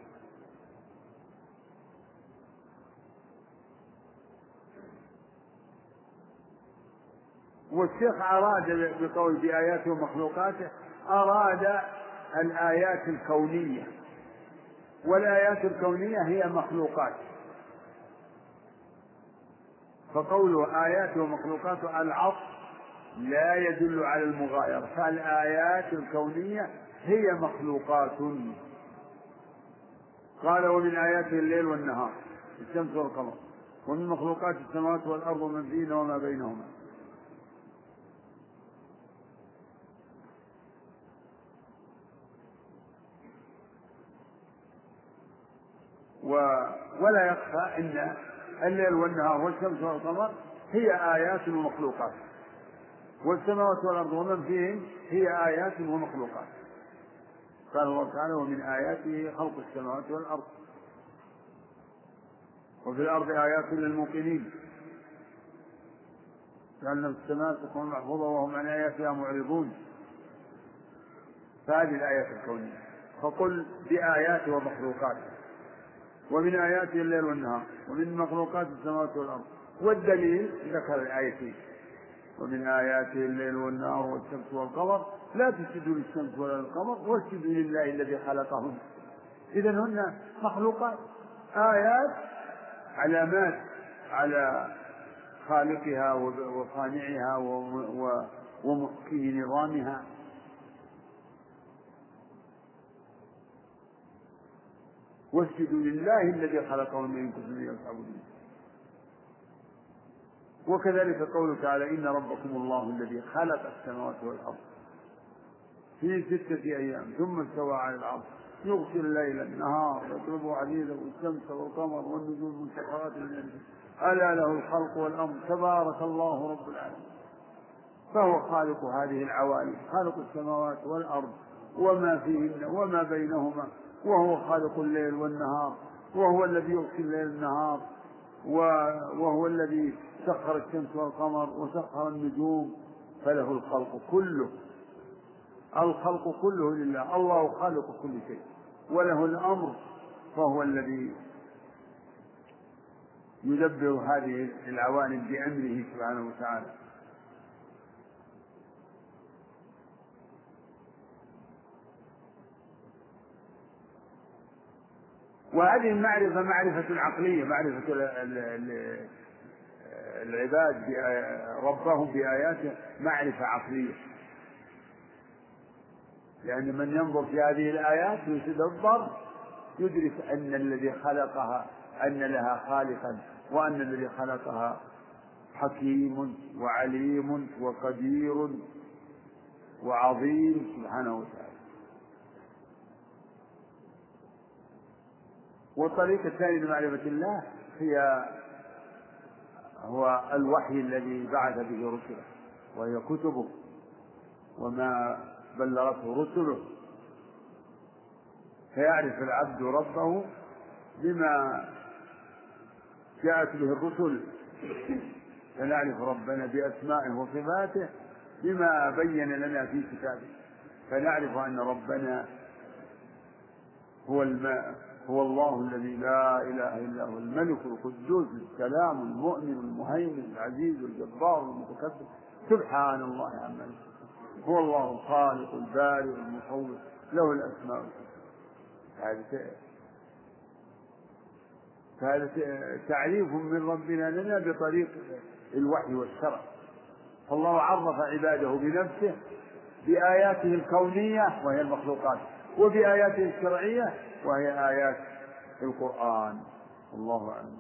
والشيخ أراد بقول بآياته ومخلوقاته أراد الآيات الكونية. والآيات الكونية هي مخلوقات. فقوله آيات ومخلوقات العطف لا يدل على المغايرة. فالآيات الكونية هي مخلوقات. قال ومن آياته الليل والنهار الشمس والقمر. ومن مخلوقات السماوات والأرض ومن فيهن وما بينهما. و ولا يخفى أن الليل والنهار والشمس والقمر هي آيات ومخلوقات. والسماوات والأرض ومن فيهن هي آيات ومخلوقات. قال الله تعالى ومن آياته خلق السماوات والأرض. وفي الأرض آيات للموقنين. في السماء تكون محفوظة وهم عن آياتها معرضون. فهذه الآيات الكونية. فقل بآياته ومخلوقاته ومن آياته الليل والنهار. ومن مخلوقات السماوات والأرض. والدليل ذكر الآيتين. ومن آياته الليل والنهار والشمس والقمر. لا تسجدوا للشمس ولا للقمر واسجدوا لله الذي خلقهن إذا هن مخلوقات آيات علامات على خالقها وصانعها ومحكي نظامها. واسجدوا لله الذي خلقهن إن كنتم تعبدون وكذلك قوله تعالى إن ربكم الله الذي خلق السماوات والأرض. في ستة أيام ثم استوى على العرش. يغشي الليل النهار يطلبه عزيزا والشمس والقمر والنجوم مسخرات من ألا له الخلق والأمر. تبارك الله رب العالمين. فهو خالق هذه العوالم. خالق السماوات والأرض. وما فيهن وما بينهما. وهو خالق الليل والنهار. وهو الذي يغشي الليل النهار وهو الذي سخر الشمس والقمر وسخر النجوم. فله الخلق كله. الخلق كله لله الله خالق كل شيء وله الأمر فهو الذي يدبر هذه العوالم بأمره سبحانه وتعالى. وهذه المعرفة معرفة عقلية معرفة العباد ربهم بآياته معرفة عقلية. لأن من ينظر في هذه الآيات ويتدبر يدرك أن الذي خلقها أن لها خالقا وأن الذي خلقها حكيم وعليم وقدير وعظيم سبحانه وتعالى. والطريق الثاني لمعرفة الله هي هو الوحي الذي بعث به رسله وهي كتبه وما بلغته رسله. فيعرف العبد ربه بما جاءت به الرسل. فنعرف ربنا بأسمائه وصفاته بما بين لنا في كتابه. فنعرف أن ربنا هو الماء هو الله الذي لا إله إلا هو الملك القدوس السلام المؤمن المهيمن العزيز الجبار المتكبر. سبحان الله عما هو الله الخالق البارئ المصور له الأسماء هذا فهذا تعريف من ربنا لنا بطريق الوحي والشرع. فالله عرف عباده بنفسه بآياته الكونية وهي المخلوقات وبآياته الشرعية وهي آيات القرآن. الله أعلم.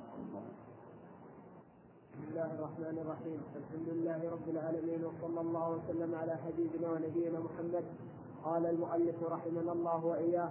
بسم الله الرحمن الرحيم. الحمد لله رب العالمين وصلى الله وسلم على حبيبنا ونبينا محمد. قال المؤلف رحمنا الله وإياه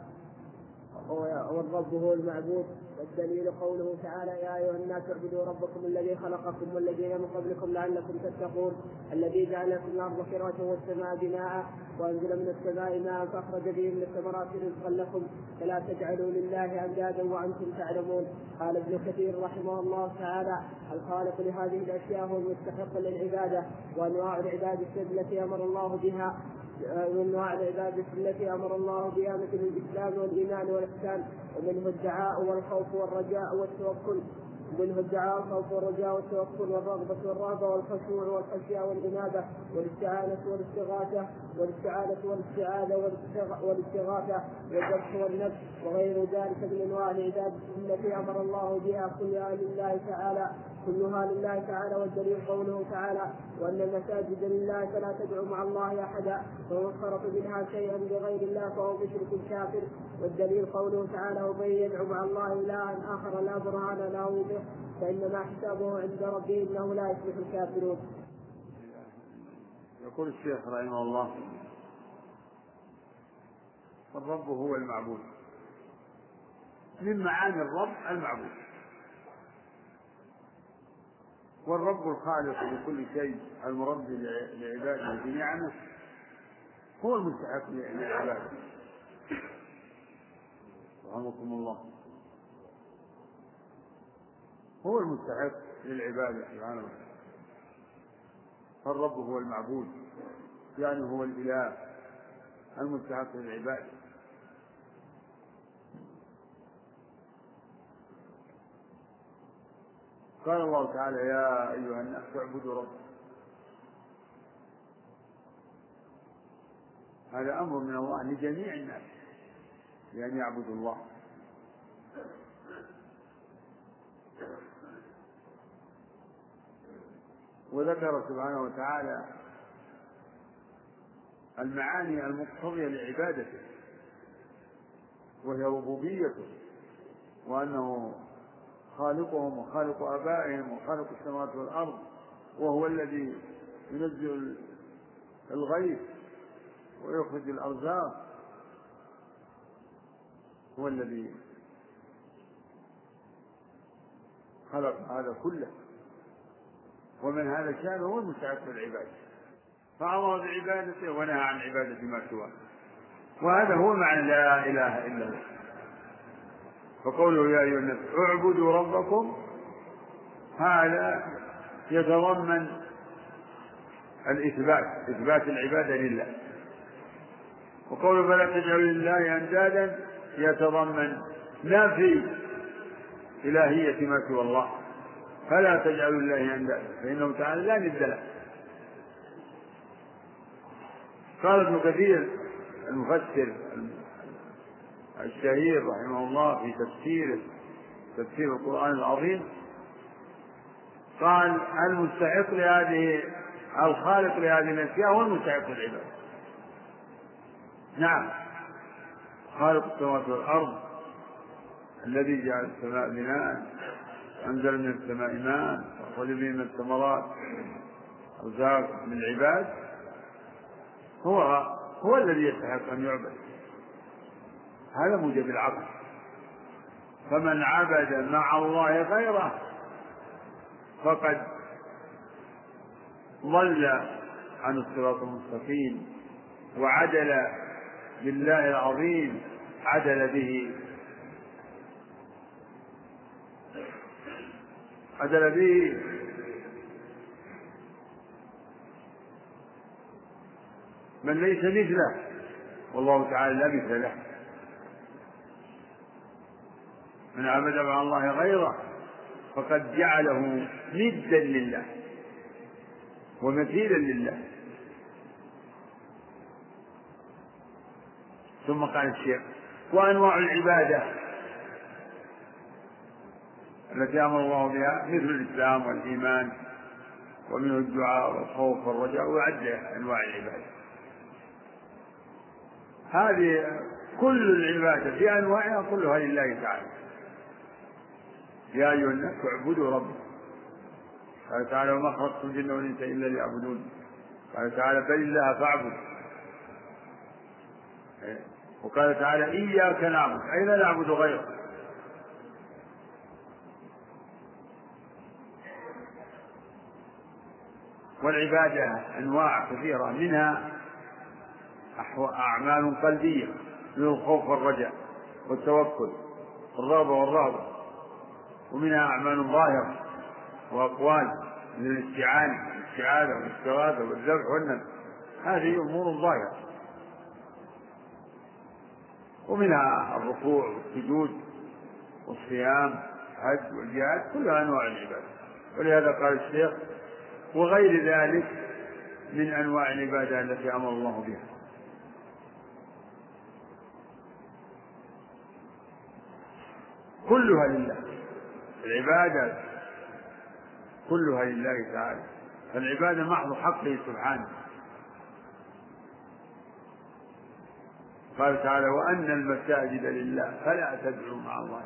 والرب هو المعبود. والدليل قوله تعالى يا أيها الناس اعبدوا ربكم الذي خلقكم والذين من قبلكم لعلكم تتقون الذي جعل لكم الأرض فراشا والسماء بناء وأنزل من السماء ماء فأخرج به من الثمرات رزقا لكم. فلا تجعلوا لله أندادا وأنتم تعلمون. قال ابن كثير رحمه الله تعالى الخالق لهذه الأشياء هو المستحق للعبادة وأنواع العباده التي أمر الله بها. من انواع العباده التي أمر الله بها مثل الإسلام والإيمان والإحسان ومنه الدعاء والخوف والرجاء والتوكل منه الدعاء الخوف والرجاء والتوكل والرغبة والرهبة والخشوع والخشية والإنابة والاستعانة والاستغاثة والاستعانة والاستعاذة والاستغاثة والذبح والنفس وغير ذلك من أنواع العبادة التي أمر الله بها كلها لله تعالى. كلها لله تعالى والدليل قوله تعالى وأن المساجد لله فلا تدعوا مع الله أحدا فمن خرط منها شيئا لغير الله فهو مشرك كافر. والدليل قوله تعالى ومن يدعو مع الله الها آخر لا برهان له به فإنما حسابه عند ربه إنه لا يفلح الكافرون. يقول الشيخ رحمه الله الرب هو المعبود. من معاني الرب المعبود. والرب الخالق لكل شيء المربي لعباده بنعمه هو المستحق للعباده رحمكم الله. هو المستحق للعبادة سبحانه وتعالى. فالرب هو المعبود. يعني هو الإله المستحق للعبادة قال الله تعالى يا أيها الناس اعبدوا ربكم. هذا أمر من الله لجميع الناس بأن يعبدوا الله. وذكر سبحانه وتعالى المعاني المقتضية لعبادته وهي ربوبيته وأنه خالقهم وخالق آبائهم وخالق السماوات والأرض وهو الذي ينزل الغيث ويخرج الأرزاق. هو الذي خلق هذا كله. ومن هذا شأنه هو المستعد للعبادة فأمر بعبادته ونهى عن عبادة ما سواه. وهذا هو معنى لا إله إلا الله فقوله يا أيها الناس اعبدوا ربكم هذا يتضمن الإثبات إثبات العبادة لله. وقوله فلا تجعلوا لله أندادا يتضمن نفي إلهية ما سوى الله. فلا تجعلوا لله أندادا فإنه تعالى لا ند له. قال ابن كثير المفسر الشهير رحمه الله في تفسيره تفسير القرآن العظيم قال المستحق لهذه الخالق لهذه الأشياء هو المستحق للعبادة نعم. خالق السماوات والأرض الذي جعل السماء بناء أنزل من السماء ماء أخرج به من الثمرات أرزاق من العباد. هو هو الذي يستحق أن يعبد. هذا موجب العقل. فمن عبد مع الله غيره فقد ضل عن الصراط المستقيم وعدل بالله العظيم عدل به. عدل به. من ليس مثله والله تعالى لا مثل له. من عبد مع الله غيره فقد جعله ندا لله ومثيلا لله. ثم قال الشيخ وأنواع العبادة التي أمر الله بها مثل الإسلام والإيمان ومنه الدعاء والخوف والرجاء وعد أنواع العبادة. هذه كل العبادة في أنواعها كلها لله تعالى. يا أيها الناس اعبدوا ربكم. قال تعالى وما خلقت الجن والإنس إلا ليعبدون. قال تعالى بل الله فاعبد. وقال تعالى إياك نعبد. أي لا نعبد غيرك. والعبادة أنواع كثيرة. منها أعمال قلبية. من الخوف والرجاء والتوكل والرغبة والرهبة. ومنها أعمال ظاهرة وأقوال من الاستعانة والاستعاذة والاستغاثة والذبح والنذر. هذه أمور ظاهرة. ومنها الركوع والسجود والصيام والحج والجهاد كلها أنواع العبادة. ولهذا قال الشيخ وغير ذلك من أنواع العبادة التي أمر الله بها. كلها لله. العبادة كلها لله تعالى. فالعبادة محض حقه سبحانه. قال تعالى وأن المساجد لله فلا تدعوا مع الله.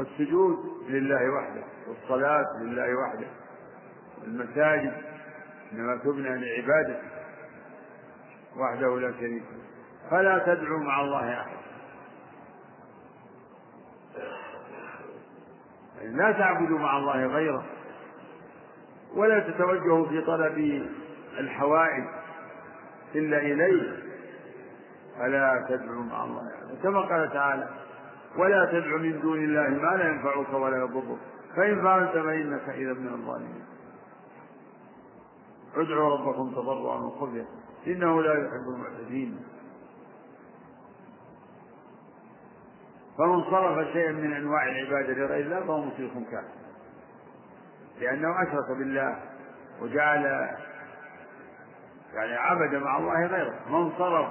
السجود لله وحده والصلاة لله وحده. المساجد إنما تبنى لعبادته وحده لا شريك فلا تدعوا مع الله أحد. لا تعبدوا مع الله غيره ولا تتوجهوا في طلب الحوائج إلا إليه. فلا تدعوا مع الله أحد كما قال تعالى ولا تدع من دون الله ما لا ينفعك ولا يضرك. فإن فعلت فإنك إذا من الظالمين. ادعوا ربكم تضرعا وخفيا. إنه لا يحب المعتدين. فمن صرف شيئا من أنواع العبادة لغير الله فهو مشرك كافر. لأنه أشرك بالله وجعل يعني عبد مع الله غيره. من صرف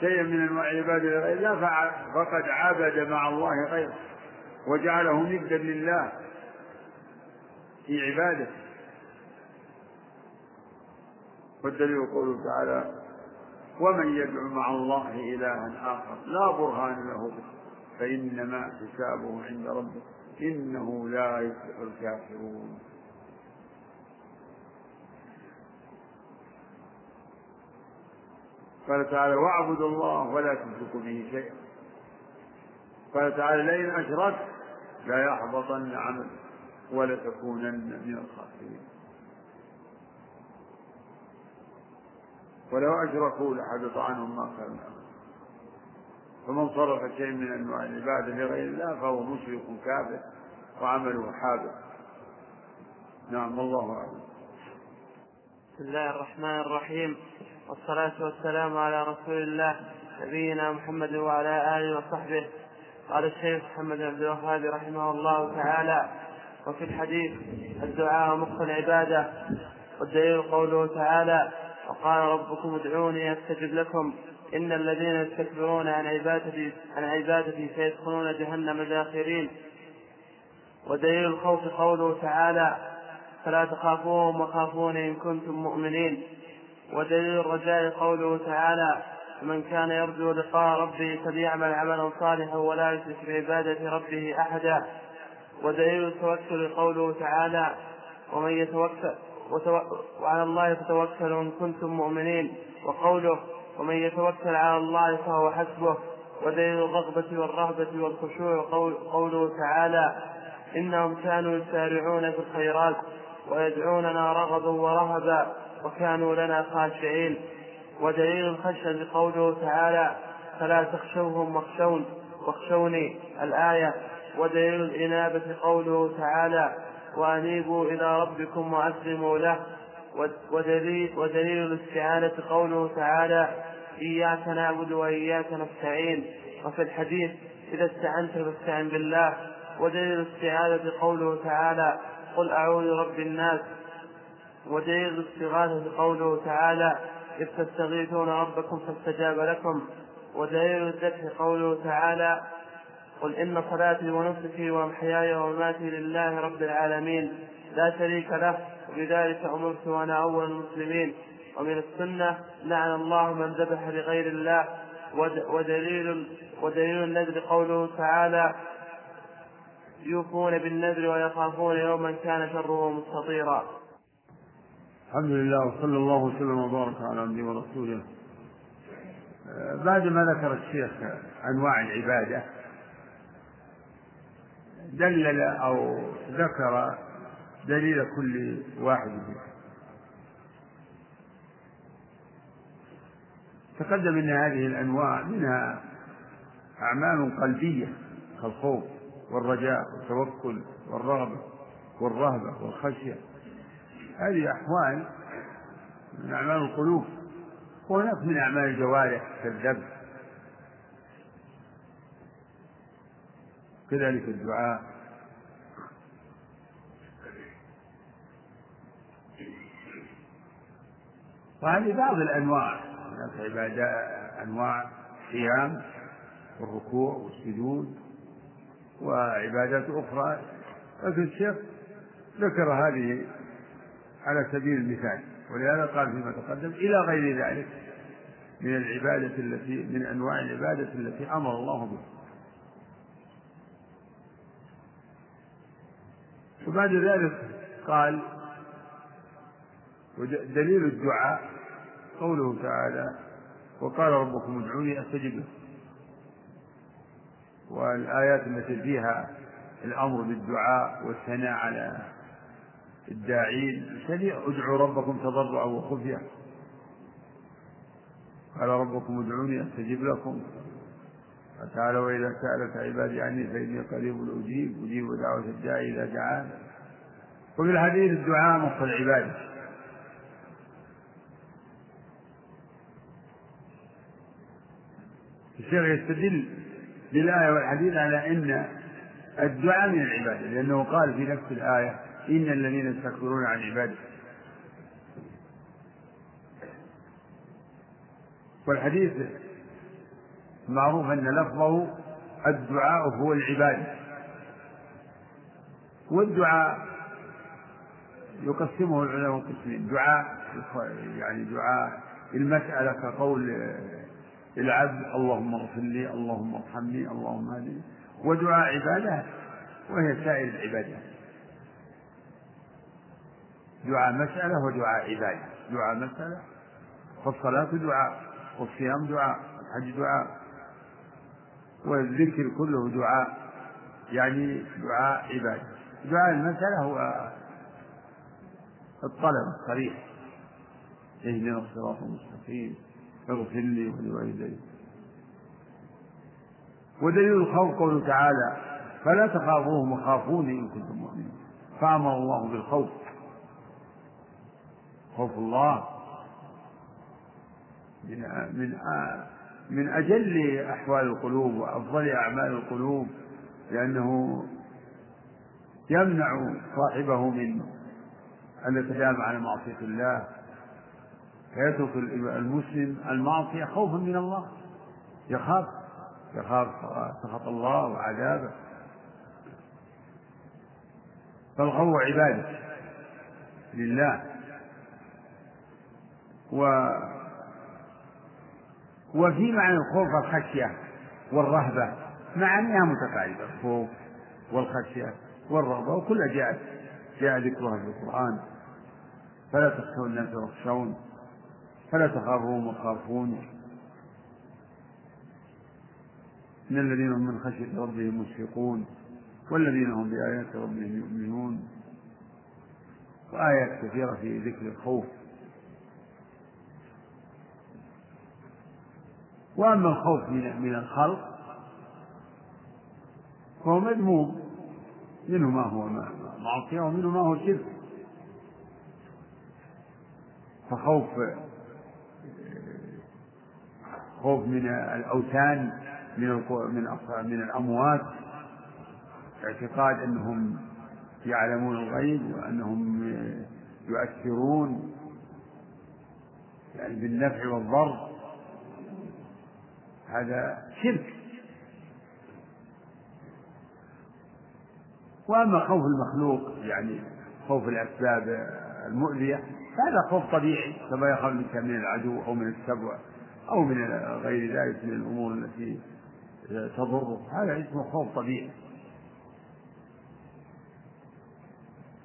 شيئا من أنواع العبادة لغير الله فقد عبد مع الله غيره وجعله ندا لله في عبادته. والدليل قوله تعالى ومن يدعو مع الله إلها آخر لا برهان له به. فإنما حسابه عند ربه إنه لا يفلح الكافرون. قال تعالى واعبدوا الله ولا تشركوا به شيئا. قال تعالى لئن أشركت لا يحبطن عملك ولتكونن من الخاسرين. ولو أشركوا لحبط عنهم ما كانوا فمن صرف شيء من أنواع العبادة لغير الله فهو مشرك كافر وعمله حابط نعم والله أعلم. بسم الله الرحمن الرحيم. والصلاة والسلام على رسول الله نبينا محمد وعلى آله وصحبه. قال الشيخ محمد بن عبد الوهاب رحمه الله تعالى وفي الحديث الدعاء مخ العبادة. والدليل قوله تعالى وقال ربكم ادعوني أستجب لكم. إن الذين يستكبرون عن عبادتي عن عبادتي سيدخلون جهنم داخرين. ودليل الخوف قوله تعالى فلا تخافوهم وخافون إن كنتم مؤمنين. ودليل الرجاء قوله تعالى من كان يرجو لقاء ربه فليعمل عملا صالحا ولا يشرك بعبادة ربه أحدا. ودليل التوكل قوله تعالى ومن يتوكل وعلى الله فتوكلوا إن كنتم مؤمنين. وقوله ومن يتوكل على الله فهو حسبه. ودليل الرغبة والرهبة والخشوع قوله تعالى إنهم كانوا يسارعون في الخيرات ويدعوننا رغبا ورهبا وكانوا لنا خاشعين. ودليل الخشية قوله تعالى فلا تخشوهم واخشون واخشوني الآية. ودليل الإنابة قوله تعالى وأنيبوا إلى ربكم وأسلموا له. ودليل, ودليل الاستعانة قوله تعالى إياك نعبد وإياك نستعين. وفي الحديث إذا استعنت فاستعن بالله. ودليل الاستعاذة قوله تعالى قل أعوذ برب الناس. ودليل الاستغاثة قوله تعالى إذ تستغيثون ربكم فاستجاب لكم. ودليل الذبح قوله تعالى قل إن صلاتي ونسكي ومحياي ومماتي لله رب العالمين. لا شريك له. وبذلك أمرت وأنا أول المسلمين ومن السنة لعن الله من ذبح لغير الله ودليل ودليل النذر قوله تعالى يوفون بالنذر ويخافون يوما كان شره مستطيرا. الحمد لله وصلى الله وسلم وبارك على عبده ورسوله. بعد ما ذكر الشيخ أنواع العبادة دلل أو ذكر دليل كل واحد منها تقدم أن هذه الأنواع منها أعمال قلبية كالخوف والرجاء والتوكل والرغبة والرهبة والخشية. هذه أحوال من أعمال القلوب وهناك من أعمال الجوارح كالذبح كذلك الدعاء. وهذه بعض الأنواع. هناك عبادات أنواع الصيام والركوع والسجود وعبادات أخرى لكن الشيخ ذكر هذه على سبيل المثال ولهذا قال فيما تقدم إلى غير ذلك من العبادة التي من أنواع العبادة التي أمر الله بها. وبعد ذلك قال دليل الدعاء قوله تعالى وقال ربكم ادعوني أستجب لكم. والآيات التي فيها الأمر بالدعاء والثناء على الداعين شديد ادعوا ربكم تضرعا وخفيا. قال ربكم ادعوني أستجب لكم. تعالى وإذا سألك عبادي عني فإني قريب أجيب أجيب دعوة الداعي إذا دعان. وفي الحديث الدعاء نص العبادة. الشيخ يستدل بالآية والحديث على أن الدعاء من العبادة لأنه قال في نفس الآية إن الذين يستكبرون عن عبادة. والحديث معروف أن لفظه الدعاء هو العبادة. والدعاء يقسمه العلماء قسمين دعاء يعني دعاء المسألة كقول العبد اللهم اغفر لي اللهم ارحمني اللهم هدني ودعاء عبادة وهي سائر العبادات. دعاء مسألة ودعاء عبادة. دعاء مسألة فالصلاة دعاء والصيام دعاء الحج دعاء والذكر كله دعاء. يعني دعاء عبادة. دعاء المسألة هو الطلب الصريح. اهدنا الصراط المستقيم. اغفر لي ولوالدي. ودليل الخوف قوله تعالى فلا تخافوهم وخافوني إن كنتم مؤمنين. فأمر الله بالخوف. خوف الله. من من من أجل أحوال القلوب وأفضل أعمال القلوب لأنه يمنع صاحبه من الاقدام على معصية الله. فيترك المسلم المعصية خوفا من الله. يخاف يخاف سخط الله وعذابه. فالخوف عبادة لله. و وفي معنى الخوف الخشية والرهبة معانيها متقاربة الخوف والخشية والرغبة وكلها جاءت جاء ذكرها في القرآن. فلا تخشوا الناس واخشون فلا تخافوهم وخافون إن الذين هم من خشية ربهم مشفقون والذين هم بآيات ربهم يؤمنون. وآيات كثيرة في ذكر الخوف. وأما الخوف من من الخلق فهو مذموم. منه ما هو معصية ومنه ما هو شرك. فخوف خوف من الأوثان من من من الأموات. اعتقاد أنهم يعلمون الغيب وأنهم يؤثرون يعني بالنفع والضر. هذا شرك. وأما خوف المخلوق يعني خوف الأسباب المؤذية فهذا خوف طبيعي كما يخاف من العدو أو من السبع أو من غير ذلك من الأمور التي تضره هذا اسمه خوف طبيعي.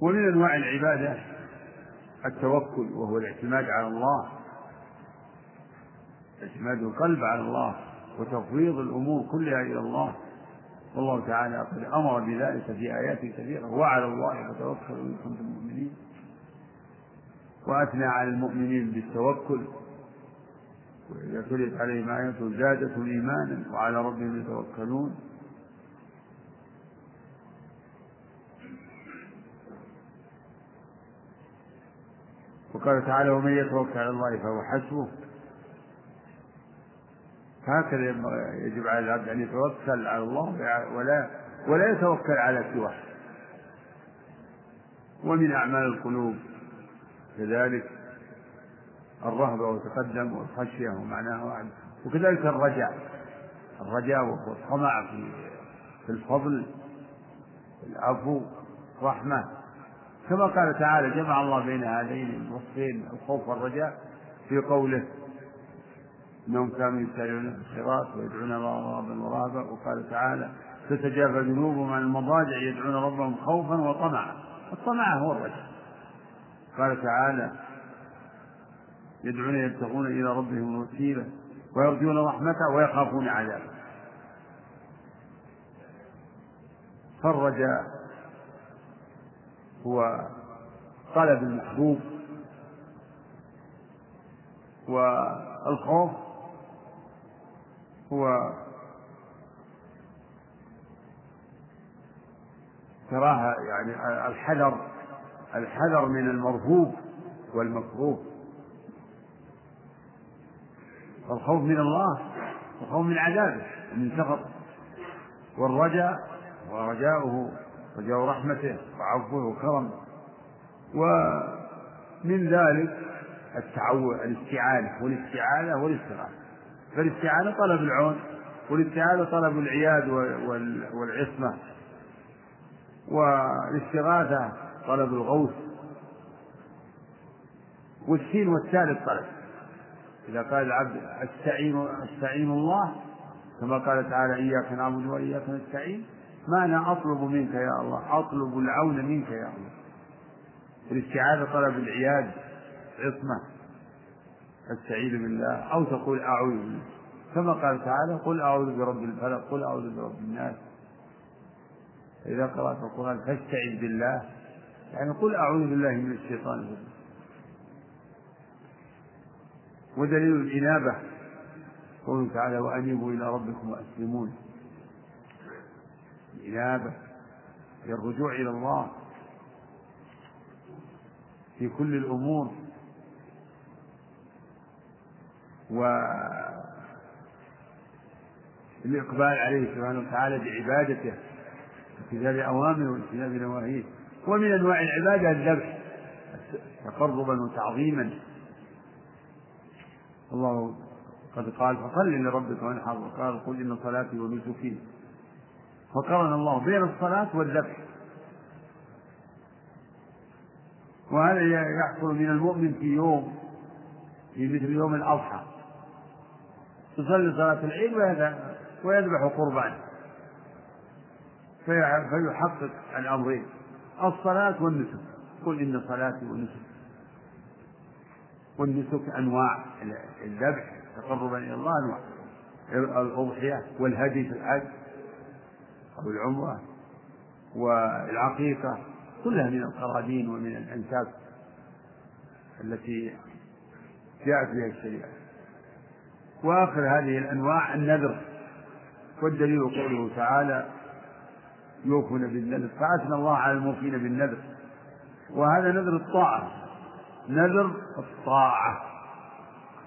ومن أنواع العبادة التوكل وهو الاعتماد على الله. اعتماد القلب على الله وتفويض الأمور كلها إلى الله. والله تعالى قد أمر بذلك في آيات كثيرة. وعلى الله فتوكلوا إن كنتم مؤمنين. وأثنى على المؤمنين بالتوكل. وإذا تليت عليهم آياته زادتهم إيمانا وعلى ربهم يتوكلون. وقال تعالى ومن يتوكل على الله فهو حسبه. هكذا يجب على العبد أن يتوكل على الله ولا ولا يتوكل على سواه. ومن أعمال القلوب كذلك. الرهبة وتقدم والخشية ومعناها واحد وكذلك الرجاء. الرجاء وهو الطمع في في الفضل العفو رحمة. كما قال تعالى جمع الله بين هذين الوصفين الخوف والرجاء في قوله انهم كانوا يسارعون في الخيرات ويدعون الله رغبا ورهبا وقال تعالى تتجافى جنوبهم عن المضاجع يدعون ربهم خوفا وطمعا. الطمع هو الرجاء. قال تعالى يدعون يبتغون إلى ربهم الوسيلة ويرجون رحمته ويخافون عذابه. فالرجاء هو طلب المحبوب والخوف هو كراهة يعني الحذر الحذر من المرهوب والمكروه. والخوف من الله والخوف من عذابه ومن سخطه والرجاء ورجاؤه رجاء رحمته وعفوه وكرمه. ومن ذلك التعوذ الاستعانة. والاستعانة والاستغاثة. فالاستعانة طلب العون والاستعانة طلب العياد والعصمة. والاستغاثة طلب الغوث. والسين والثالث طلب إذا قال العبد استعين أستعين الله كما قال تعالى إياك نعبد وإياك نستعين معنى أطلب منك يا الله أطلب العون منك يا الله. الاستعاذة طلب العياد عصمة. أستعيذ بالله أو تقول أعوذ بالله. كما قال تعالى قل أعوذ برب الفلق قل أعوذ برب الناس. إذا قرأت القرآن فاستعذ بالله يعني قل أعوذ بالله من الشيطان الرجيم. ودليل الإنابة قوله تعالى وأنيبوا إلى ربكم وأسلمون. الإنابة هي الرجوع إلى الله. في كل الأمور. والإقبال عليه سبحانه وتعالى بعبادته. امتثال أوامره واجتناب نواهيه. ومن أنواع العبادة الذبح تقربا وتعظيما. الله قد قال فصل لربك وانحر. وقال قل إن صلاتي ونسكي فقرن الله بين الصلاة والذبح. وهذا يحصل من المؤمن في يوم في مثل يوم الأضحى. يصلي صلاة العيد ويذبح قربان. فيحقق الأمرين الصلاة والنسك. قل إن صلاتي ونسك والنسك أنواع الذبح تقربا إلى الله أنواع. الأضحية والهدي في الحج أو العمرة والعقيقة كلها من القرابين ومن الأنساب التي جاءت بها الشريعة. وآخر هذه الأنواع النذر. والدليل قوله تعالى يوفون بالنذر. فأثنى الله على الموفين بالنذر. وهذا نذر الطاعة. نذر الطاعة.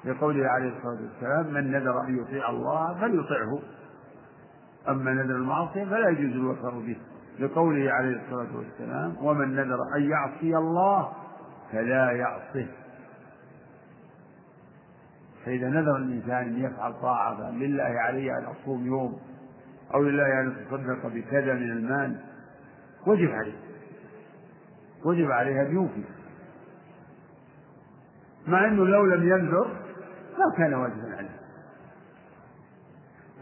لقوله عليه الصلاة والسلام من نذر أن يطيع الله فليطعه أما نذر المعصية فلا يجوز الوفاء به. لقوله عليه الصلاة والسلام ومن نذر أن يعصي الله فلا يعصه فإذا نذر الإنسان أن يفعل طاعة لله عليه أن أصوم يوم أو لله أن يتصدق بكذا من المال؟ وجب عليه. وجب عليه أن يوفي. مع أنه لو لم ينذر ما كان واجبا عليه.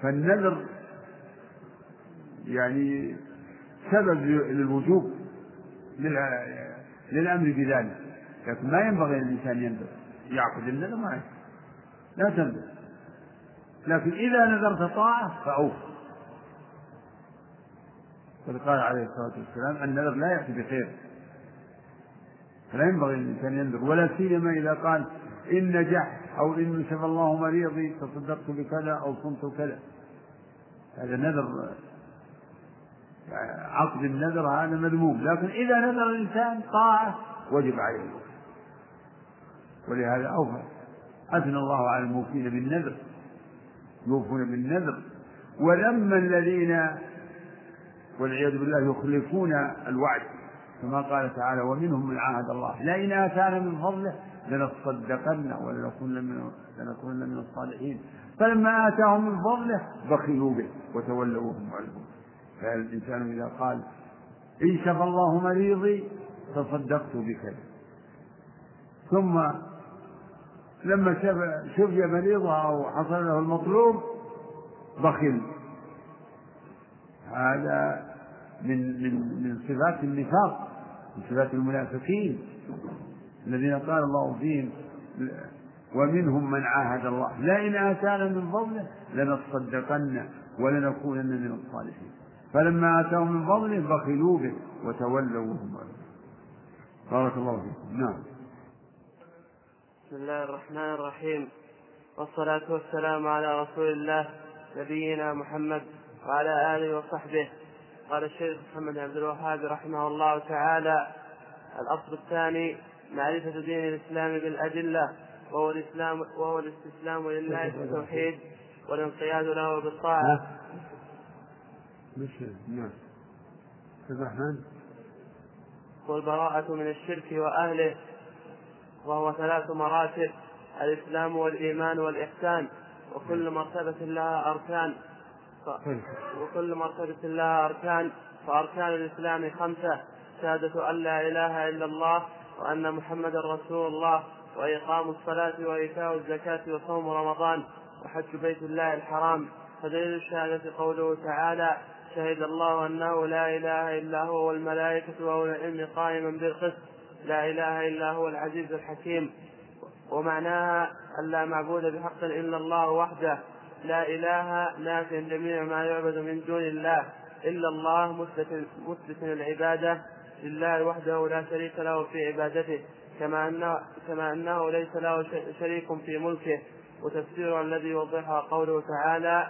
فالنذر يعني سبب للوجوب للأمر بذلك. لكن ما ينبغي للإنسان ينذر. يعقد النذر ما لا تنذر. لكن إذا نذرت طاعة فأوف. قد قال عليه الصلاة والسلام النذر لا يأتي بخير. فلا ينبغي للإنسان ينذر ولا سيما إذا قال إن نجحت أو إن شفى الله مريضي تصدقت بكذا أو صمت كذا. هذا نذر عقد النذر هذا مذموم لكن إذا نذر الإنسان طاعة وجب عليه ولهذا أوفى. أثنى الله على الموفين بالنذر يوفون بالنذر. ولما الذين والعياذ بالله يخلفون الوعد. كما قال تعالى ومنهم من عاهد الله. لئن آتانا من فضله لنصدقن ولنكونن من لنكونن من الصالحين. فلما آتاهم من فضله بخلوا به وتولوا وهم معرضون فالإنسان إذا قال إن شفى الله مريضي تصدقت بكذا ثم لما شفي مريضه أو حصل له المطلوب بخل. هذا من من من صفات النفاق. من صفات المنافقين الذين قال الله فيهم ومنهم من عاهد الله. لئن آتانا من فضله لنصدقن ولنكونن من الصالحين. فلما آتاهم من فضله بخلوا به وتولوا وهم بارك الله فيكم. نعم. بسم الله الرحمن الرحيم. والصلاة والسلام على رسول الله نبينا محمد وعلى آله وصحبه قال الشيخ محمد عبد الوهاب رحمه الله تعالى الأصل الثاني معرفة دين الإسلام بالأدلة وهو الإسلام وهو الاستسلام لله بالتوحيد والانقياد له بالطاعة. نعم. الرحمن والبراءة من الشرك وأهله وهو ثلاث مراتب الإسلام والإيمان والإحسان وكل مرتبة لها أركان وكل مرتبة لها أركان فأركان الإسلام خمسة شهادة أن لا إله إلا الله وأن محمدا رسول الله وإقام الصلاة وإيتاء الزكاة وصوم رمضان وحج بيت الله الحرام. فدليل الشهادة قوله تعالى شهد الله أنه لا إله إلا هو والملائكة وأولو العلم قائما بالقسط. لا إله إلا هو العزيز الحكيم. ومعناها أن لا معبود بحق إلا الله وحده. لا إله نافيا جميع ما يعبد من دون الله إلا الله مثبت العبادة لله وحده لا شريك له في عبادته كما أنه, كما أنه ليس له شريك في ملكه. وتفسير الذي يوضحها قوله تعالى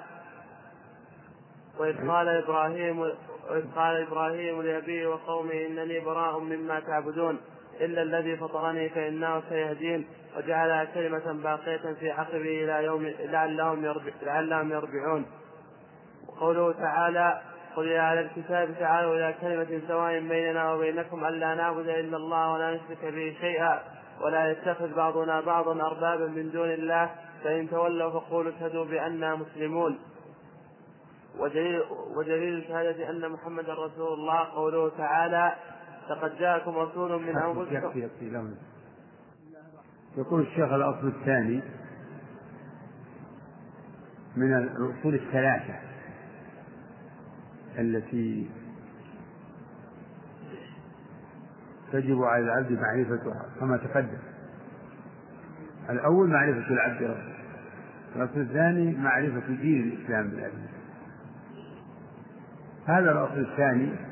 وإذ قال إبراهيم وإذ قال إبراهيم لأبيه وقومه إنني براء مما تعبدون. إلا الذي فطرني فإنه سيهدين وجعلها كلمة باقية في عقبه إلى يوم لعلهم لعلهم يربعون وقوله تعالى قل يا أهل الكتاب تعالوا إلى كلمة سواء بيننا وبينكم ألا نعبد إلا الله ولا نشرك به شيئا ولا يتخذ بعضنا بعضا أربابا من دون الله. فإن تولوا فقولوا اشهدوا بأننا مسلمون. ودليل, ودليل شهادة أن محمدا رسول الله. قوله تعالى لقد جاءكم رسول من أنفسكم. يقول الشيخ الأصل الثاني من الأصول الثلاثة التي تجب على العبد معرفتها كما تقدم. الأول معرفة العبد ربه. الأصل الثاني معرفة دين الإسلام بالعبد. هذا الأصل الثاني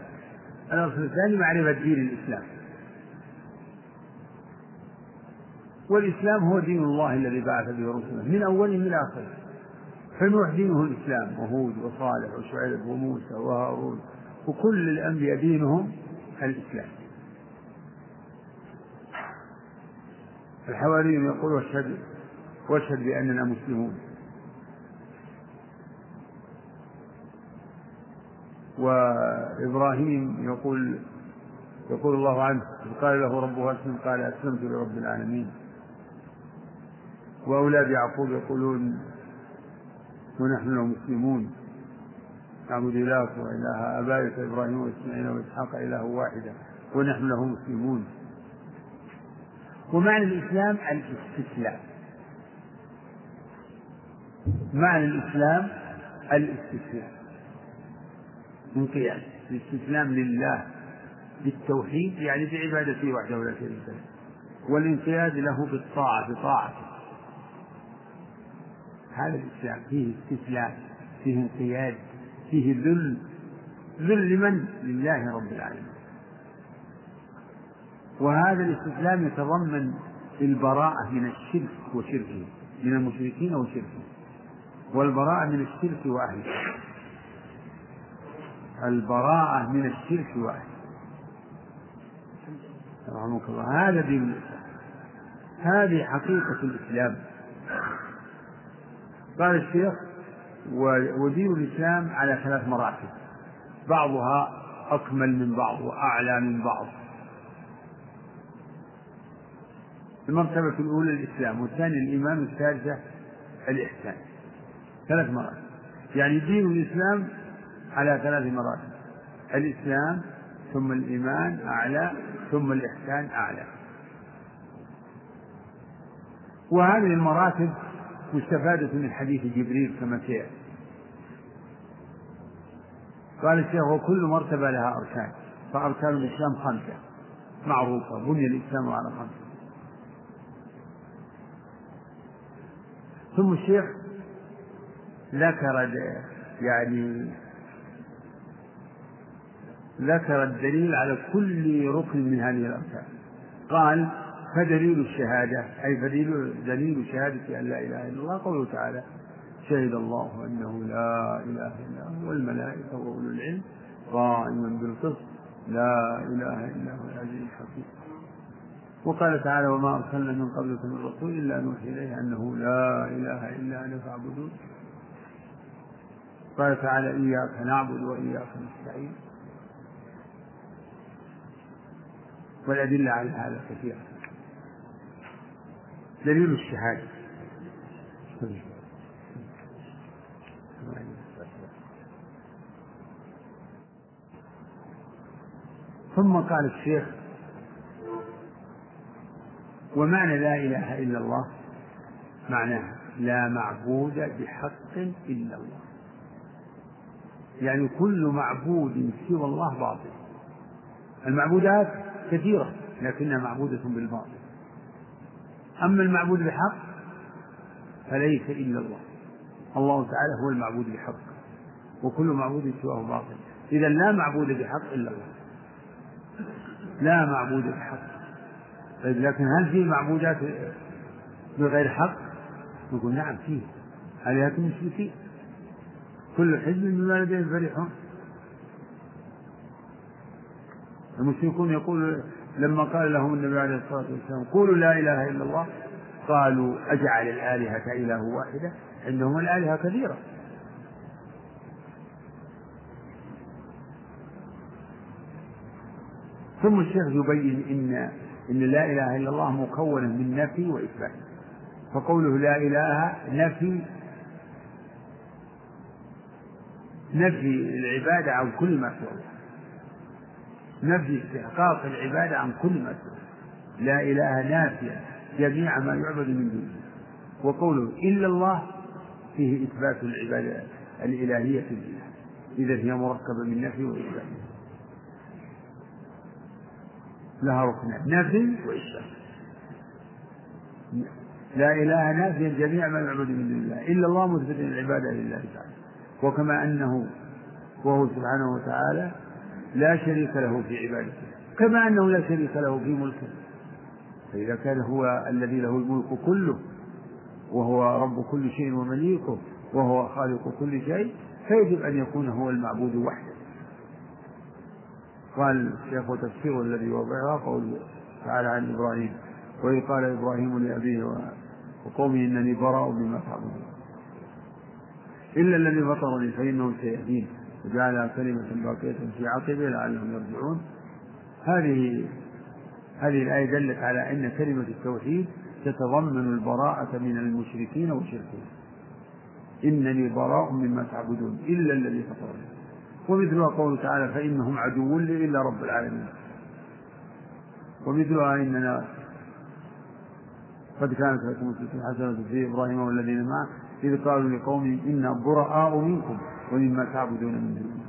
الأصل الثاني معرفة دين الإسلام. والإسلام هو دين الله الذي بعث به رسله من أوله إلى آخره. فنوح دينه الإسلام وهود وصالح وشعيب وموسى وهارون وكل الأنبياء دينهم الإسلام. الحواريون يقول واشهد واشهد بأننا مسلمون. وإبراهيم يقول يقول الله عنه قال له ربه أسلم قال أسلمت لرب العالمين. وأولاد يعقوب يقولون ونحن له مسلمون نعبد إلهك وإله آبائك إبراهيم وإسماعيل وإسحاق إله واحدا ونحن له مسلمون. ومعنى الإسلام الاستسلام. معنى الإسلام الاستسلام. انقياد الاستسلام لله بالتوحيد يعني بعبادته وحده لا شريك له والانقياد له بالطاعة بطاعته هذا الإسلام فيه استسلام فيه انقياد فيه ذل ذل لمن؟ لله رب العالمين. وهذا الاستسلام يتضمن البراءة من الشرك وشركه من المشركين وشركهم والبراءة من الشرك وأهله. البراءة من الشرك وأهله رحمك الله. هذا دين الإسلام. هذه حقيقة الإسلام. قال الشيخ ودين الإسلام على ثلاث مراتب. بعضها أكمل من بعض وأعلى من بعض. المرتبة الأولى الإسلام والثانية الإيمان والثالثة الإحسان. ثلاث مراتب. يعني دين الإسلام على ثلاث مراتب. الإسلام ثم الإيمان أعلى ثم الإحسان أعلى. وهذه المراتب مستفادة من حديث جبريل كما سيأتي قال الشيخ وكل مرتبة لها أركان فأركان الإسلام خمسة. معروفة بني الإسلام على خمسة. ثم الشيخ ذكر يعني ذكر الدليل على كل ركن من هذه الأركان. قال فدليل الشهادة أي فدليل دليل شهادة أن لا إله إلا الله قوله تعالى شهد الله أنه لا إله إلا هو والملائكة وأولو العلم قائما بالقسط لا إله إلا هو العزيز الحكيم. وقال تعالى وما أرسلنا من قبلك من رسول إلا نوحي إليه أنه لا إله إلا أنا فاعبدون. قال تعالى إياك نعبد وإياك نستعين. والأدلة على هذا كثيرة. دليل الشهادة. ثم قال الشيخ ومعنى لا إله إلا الله معناها لا معبود بحق إلا الله. يعني كل معبود سوى الله باطل. المعبودات كثيرة لكنها معبودة بالباطل. أما المعبود بحق فليس إلا الله. الله تعالى هو المعبود بحق وكل معبود سواه باطل. إذا لا معبود بحق إلا الله. لا معبود بحق. لكن هل في معبودات بغير حق؟ نقول نعم فيه. آلهة المشركين كل حزب بما لديهم فرحون. المشركون يقول لما قال لهم النبي عليه الصلاة والسلام قولوا لا إله إلا الله قالوا أجعل الآلهة إله واحدة؟ عندهم الآلهة كثيرة. ثم الشيخ يبين إن إن لا إله إلا الله مكونة من نفي وإثبات. فقوله لا إله نفي نفي العبادة عن كل ما سوى الله نفي استحقاق العبادة عن كل ما سوى. لا إله نافية جميع ما يعبد من دونه. وقوله إلا الله فيه إثبات العبادة الإلهية لله إذا هي مركبة من نفي وإثبات. لها ركنان نفي وإثبات. لا إله نافيا جميع ما يعبد من دون الله. إلا الله مثبت العبادة لله تعالى. وكما أنه وهو سبحانه وتعالى لا شريك له في عبادته. كما أنه لا شريك له في ملكه. فإذا كان هو الذي له الملك كله وهو رب كل شيء ومليكه وهو خالق كل شيء فيجب أن يكون هو المعبود وحده. قال الشيخ وتفسير الذي وضعها قول تعالى عن إبراهيم وإذ قال إبراهيم لأبيه وقومه إنني براء مما تعبدون. إلا الذي فطرني فإنه سيهدين. وجعلها كلمة باقية في عقبه لعلهم يرجعون. هذه هذه الآية دلت على أن كلمة التوحيد تتضمن البراءة من المشركين وشركهم إنني براء مما تعبدون إلا الذي فطرني. ومثلها قوله تعالى فإنهم عدو لي إلا رب العالمين. ومثلها إننا قد كانت لكم حسنة في إبراهيم والذين معه إذ قالوا لقومهم إنا براء منكم. ومما تعبدون من دون الله.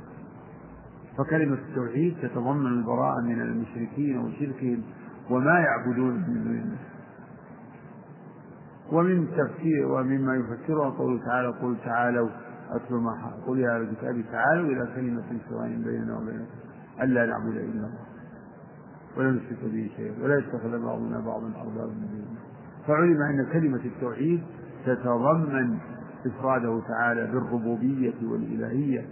فكلمة التوحيد تتضمن البراءة من المشركين وشركهم وما يعبدون من دون الله. ومن تفسير ومما يفسرها قوله تعالى قل تعالوا أتل ما قل يا أهل الكتاب تعالوا إلى كلمة سواء بيننا وبينكم ألا نعبد إلا الله. ولا نشرك به شيئا ولا يتخذ بعضنا بعضا أربابا من دون الله فعلم أن كلمة التوحيد تتضمن إفراده تعالى بالربوبية والإلهية.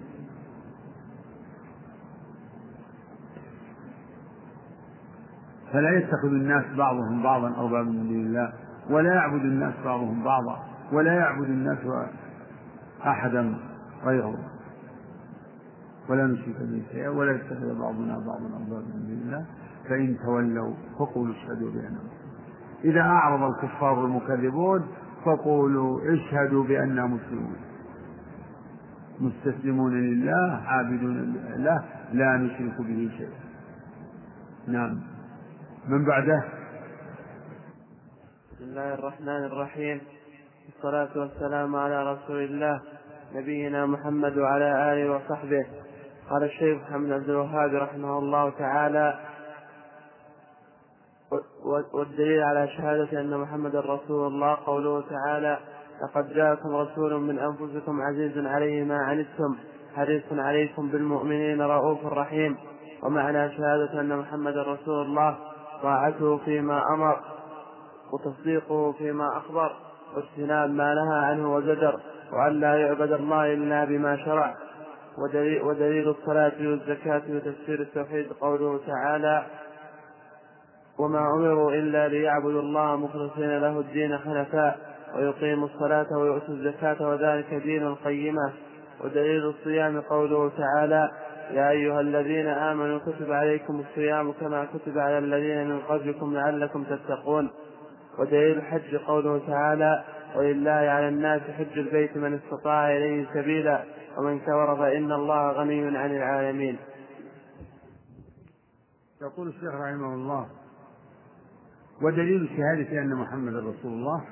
فلا يتخذ الناس بعضهم بعضا أربابا من دون الله ولا يعبد الناس بعضهم بعضا ولا يعبد الناس أحدا غيره. ولا نشرك به شيئا ولا يتخذ بعضنا بعضا أربابا من دون الله فإن تولوا فقولوا اشهدوا بأننا إذا أعرض الكفار المكذبون فقولوا اشهدوا بأننا مسلمون. مستسلمون لله عابدون له لا نشرك به شيئا. نعم. من بعده؟ بسم الله الرحمن الرحيم. والصلاة والسلام على رسول الله نبينا محمد وعلى آله وصحبه. قال الشيخ محمد عبد الوهاب رحمه الله تعالى والدليل على شهادة أن محمد رسول الله قوله تعالى لقد جاءكم رسول من أنفسكم عزيز عليه ما عنتم حريص عليكم بالمؤمنين رؤوف رحيم ومعنى شهادة أن محمد رسول الله طاعته فيما أمر وتصديقه فيما أخبر واجتناب ما نهى عنه وزجر وأن لا يعبد الله إلا بما شرع ودليل, ودليل الصلاة والزكاة وتفسير التوحيد قوله تعالى وما أمروا إلا ليعبدوا الله مخلصين له الدين حنفاء ويقيموا الصلاة ويؤتوا الزكاة وذلك دين القيمة. ودليل الصيام قوله تعالى يا أيها الذين آمنوا كتب عليكم الصيام كما كتب على الذين من قبلكم لعلكم تتقون. ودليل الحج قوله تعالى ولله على الناس حج البيت من استطاع إليه سبيلا ومن كفر فإن الله غني عن العالمين. يقول الشيخ رحمه الله ودليل شهادة أن محمد رسول الله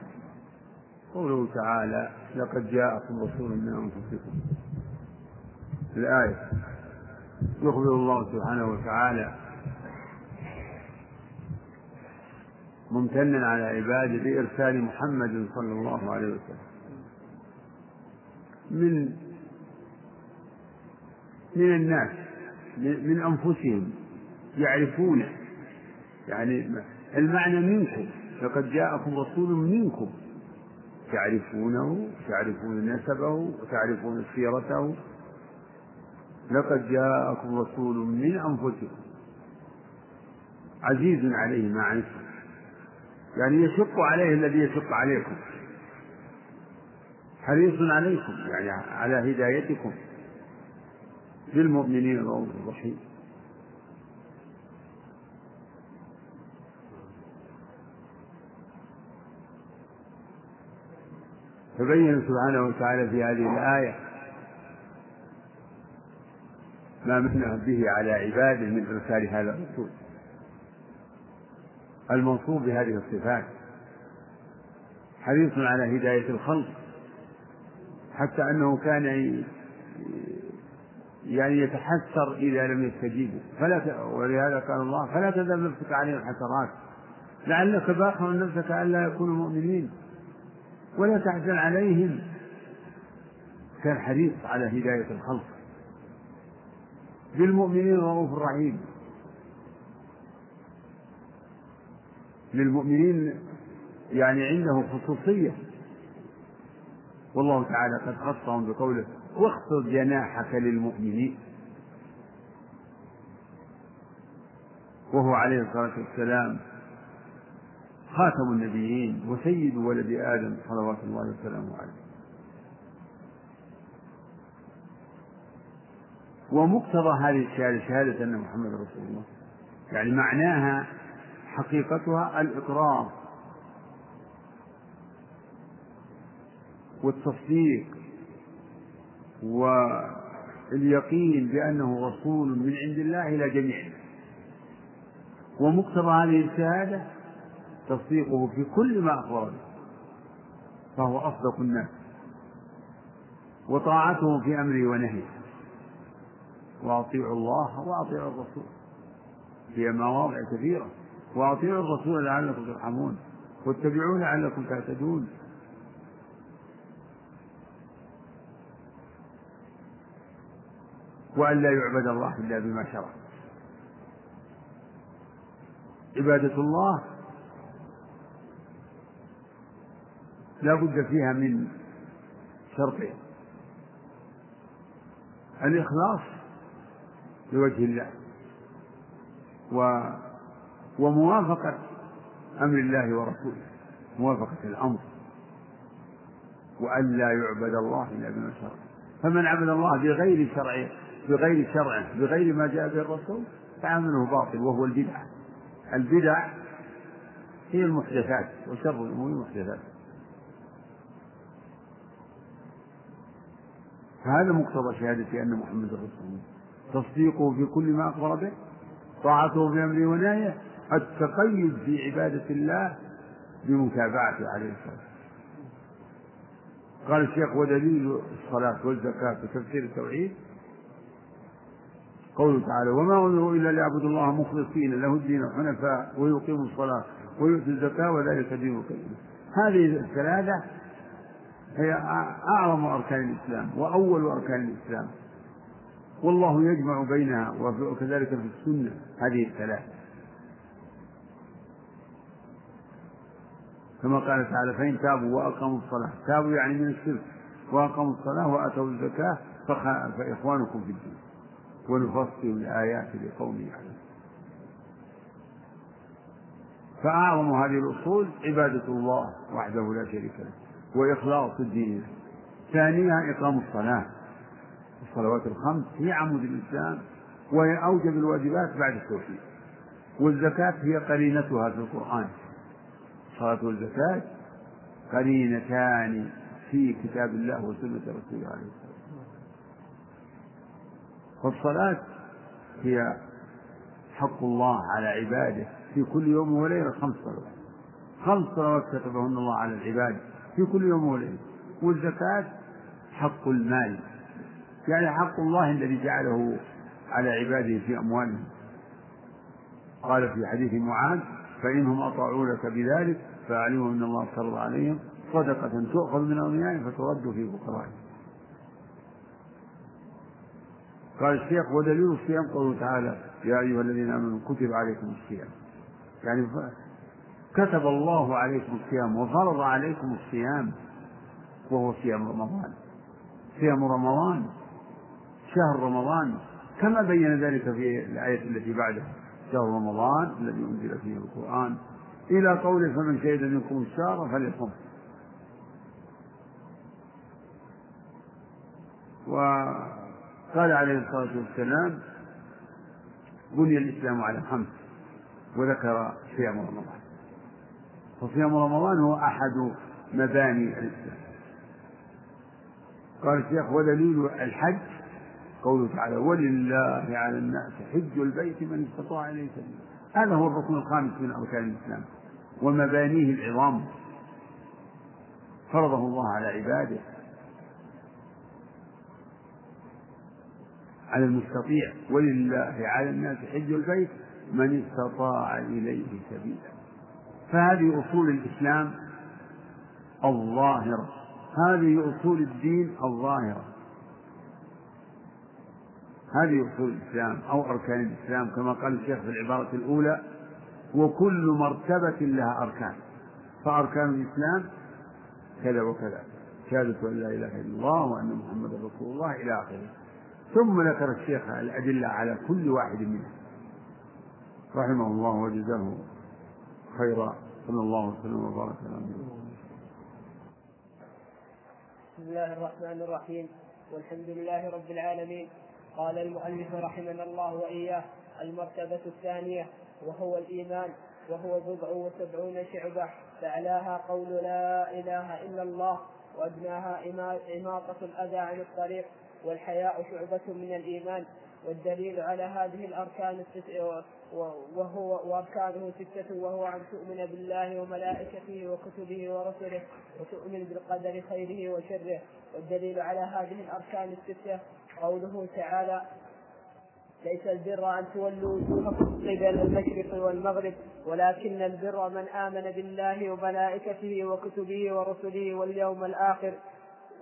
قوله تعالى لقد جاءكم رسول من أنفسكم. الآية يخبر الله سبحانه وتعالى ممتنا على عباده بإرسال محمد صلى الله عليه وسلم. من من الناس من أنفسهم يعرفونه يعني المعنى منكم. لقد جاءكم رسول منكم. تعرفونه تعرفون نسبه وتعرفون سيرته. لقد جاءكم رسول من أنفسكم. عزيز عليه ما عنتم يعني يشق عليه الذي يشق عليكم. حريص عليكم يعني على هدايتكم. بالمؤمنين الرؤوف الرحيم فبين سبحانه وتعالى في هذه الآية ما من به على عباده من إرسال هذا الرسول. الموصوف بهذه الصفات. حريص على هداية الخلق. حتى أنه كان يعني يتحسر إذا لم يستجيبوا فلا ولهذا قال الله فلا تذهب نفسك عليهم حسرات لعلك باخر نفسك ألا يكونوا مؤمنين. ولا تحزن عليهم. كان حريص على هداية الخلق. بالمؤمنين رؤوف رحيم. للمؤمنين يعني عنده خصوصية. والله تعالى قد خصهم بقوله واخفض جناحك للمؤمنين. وهو عليه الصلاة والسلام خاتم النبيين وسيد ولد آدم صلوات الله وسلامه عليه. ومقتضى هذه الشهادة شهادة أن محمد رسول الله. يعني معناها حقيقتها الإقرار والتصديق واليقين بأنه رسول من عند الله إلى جميع ومقتضى هذه الشهادة تصديقه في كل ما أخبر به فهو أصدق الناس وطاعته في أمره ونهيه. وأطيعوا الله وأطيعوا الرسول. في مواضع كثيرة. وأطيعوا الرسول لعلكم ترحمون. واتبعوه لعلكم تهتدون وأن لا يعبد الله إلا بما شرع. عبادة الله لا بد فيها من شرطين الإخلاص لوجه الله و وموافقة أمر الله ورسوله موافقة الأمر. وأن لا يعبد الله إلا بما شرع. فمن عبد الله بغير شرع بغير شرعه بغير ما جاء به الرسول فعمله باطل وهو البدعة البدع هي المحدثات وشر الأمور المحدثات. فهذا مقتضى شهادة أن محمد رسول الله. تصديقه في كل ما أخبر به طاعته في أمره ونهيه التقيد في عبادة الله بمتابعته عليه الصلاة والسلام. قال الشيخ ودليل الصلاة والزكاة في تفسير التوحيد. قوله تعالى وما أمروا إلا ليعبدوا الله مخلصين له الدين حنفاء ويقيموا الصلاة ويؤتوا الزكاة وذلك دين القيم. هذه الثلاثة هي أعظم أركان الإسلام وأول أركان الإسلام. والله يجمع بينها وكذلك في السنة هذه الثلاثة كما قال تعالى فإن تابوا وأقاموا الصلاة. تابوا يعني من الشرك. وأقاموا الصلاة وآتوا الزكاة فإخوانكم في الدين. ونفصل الآيات لقوم يعلمون. فأعظم هذه الأصول عبادة الله وحده لا شريك له. وإخلاص الدين. ثانيها إقام الصلاة. الصلوات الخمس هي عمود الإسلام وهي أوجب الواجبات بعد التوحيد. والزكاة هي قرينتها في القرآن. الصلاة والزكاة قرينتان في كتاب الله وسنة رسوله عليه الصلاة والسلام. فالصلاة هي حق الله على عباده في كل يوم وليلة خمس صلوات. خمس صلوات كتبهن الله على العباد. في كل يوم وليلة. والزكاة حق المال. يعني حق الله الذي جعله على عباده في أموالهم. قال في حديث معاذ فإنهم أطاعوا بذلك فاعلموا أن الله فرض عليهم صدقة تؤخذ من أغنيائهم فترد في فقرائهم قال الشيخ ودليل الصيام قوله تعالى يا أيها الذين آمنوا كتب عليكم الصيام. يعني كتب الله عليكم الصيام وفرض عليكم الصيام وهو صيام رمضان. صيام رمضان شهر رمضان كما بين ذلك في الآية التي بعدها شهر رمضان الذي أنزل فيه القرآن. إلى قوله فمن شهد منكم الشهر فليصم. وقال عليه الصلاة والسلام بني الإسلام على خمس وذكر صيام رمضان. فصيام رمضان هو أحد مباني الإسلام قال الشيخ ودليل الحج قوله تعالى ولله على الناس حج البيت من استطاع إليه سبيلا. هذا هو الركن الخامس من أركان الإسلام ومبانيه العظام. فرضه الله على عباده على المستطيع. ولله على الناس حج البيت من استطاع إليه سبيلا. فهذه أصول الإسلام الظاهرة. هذه أصول الدين الظاهرة. هذه أصول الإسلام أو أركان الإسلام كما قال الشيخ في العبارة الأولى وكل مرتبة لها أركان. فأركان الإسلام كذا وكذا. شهادة أن لا إله إلا الله وأن محمدا رسول الله إلى آخره. ثم ذكر الشيخ الأدلة على كل واحد منها. رحمه الله وجزاه خيرا. صلى الله وسلم وبارك على بسم الله الرحمن الرحيم. والحمد لله رب العالمين. قال المؤلف رحمنا الله وإياه المرتبة الثانية وهو الإيمان وهو بضع وسبعون شعبة. فأعلاها قول لا إله إلا الله وأدناها إماطة الأذى عن الطريق والحياء شعبة من الإيمان. والدليل على هذه الأركان وهو وأركانه ستة وهو أن تؤمن بالله وملائكته وكتبه ورسله وتؤمن بالقدر خيره وشره. والدليل على هذه الأركان الستة قوله تعالى ليس البر أن تولوا وجوهكم قبل المشرق والمغرب ولكن البر من آمن بالله وملائكته وكتبه ورسله واليوم الآخر.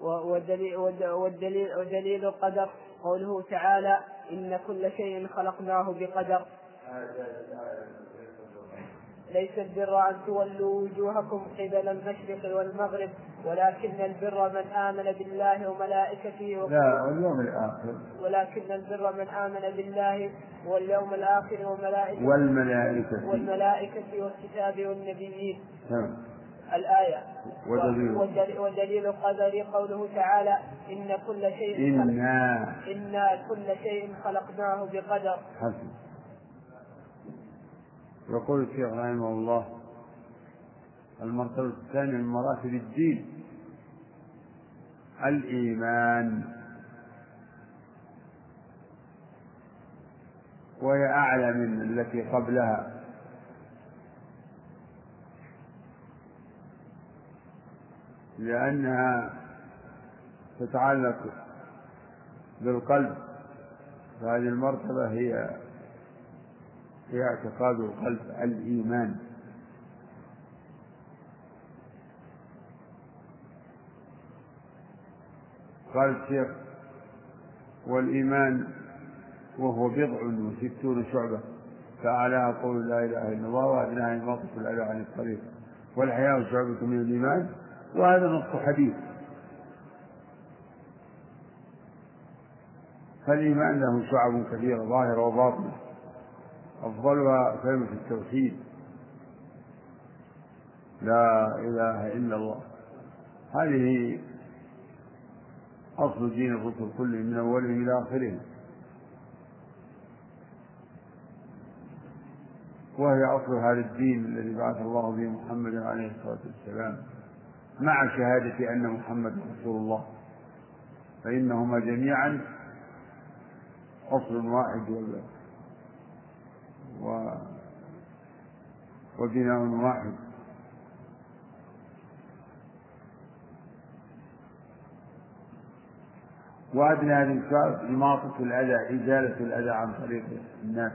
والدليل, والدليل, ودليل القدر قوله تعالى إن كل شيء خلقناه بقدر. ليس البر أن تولوا وجوهكم قبل المشرق والمغرب ولكن البر من آمن بالله وملائكته لا واليوم الآخر. ولكن البر من آمن بالله واليوم الآخر وملائكته والملائكة. والملائكة والكتاب والنبيين. نعم. الآية. ودليل. ودليل, ودليل القدر قوله تعالى إن كل شيء إنا. إنا كل شيء خلقناه بقدر. حسن. يقول الشيخ رحمه الله المرتبة الثانية من مراتب الدين الإيمان. وهي أعلى من التي قبلها. لأنها تتعلق بالقلب. فهذه المرتبة هي اعتقاد القلب الإيمان. قال الشيخ والإيمان وهو بضع وستون شعبة فأعلاها قول لا إله إلا الله وأدناها إماطة الأذى عن الطريق. والحياة شعبة من الإيمان وهذا نص حديث. فالإيمان له شعب كثيرة ظاهرة وباطنة أفضلها كلمة التوحيد. لا إله إلا الله. هذه أصل دين الرسل كلهم من أولهم إلى آخرهم وهي أصل هذا الدين الذي بعث الله به محمد عليه الصلاة والسلام مع شهادة أن محمد رسول الله. فإنهما جميعا أصل واحد و وبناء واحد. وأدنى الكتاب إماطة الأذى إزالة الأذى عن طريق الناس.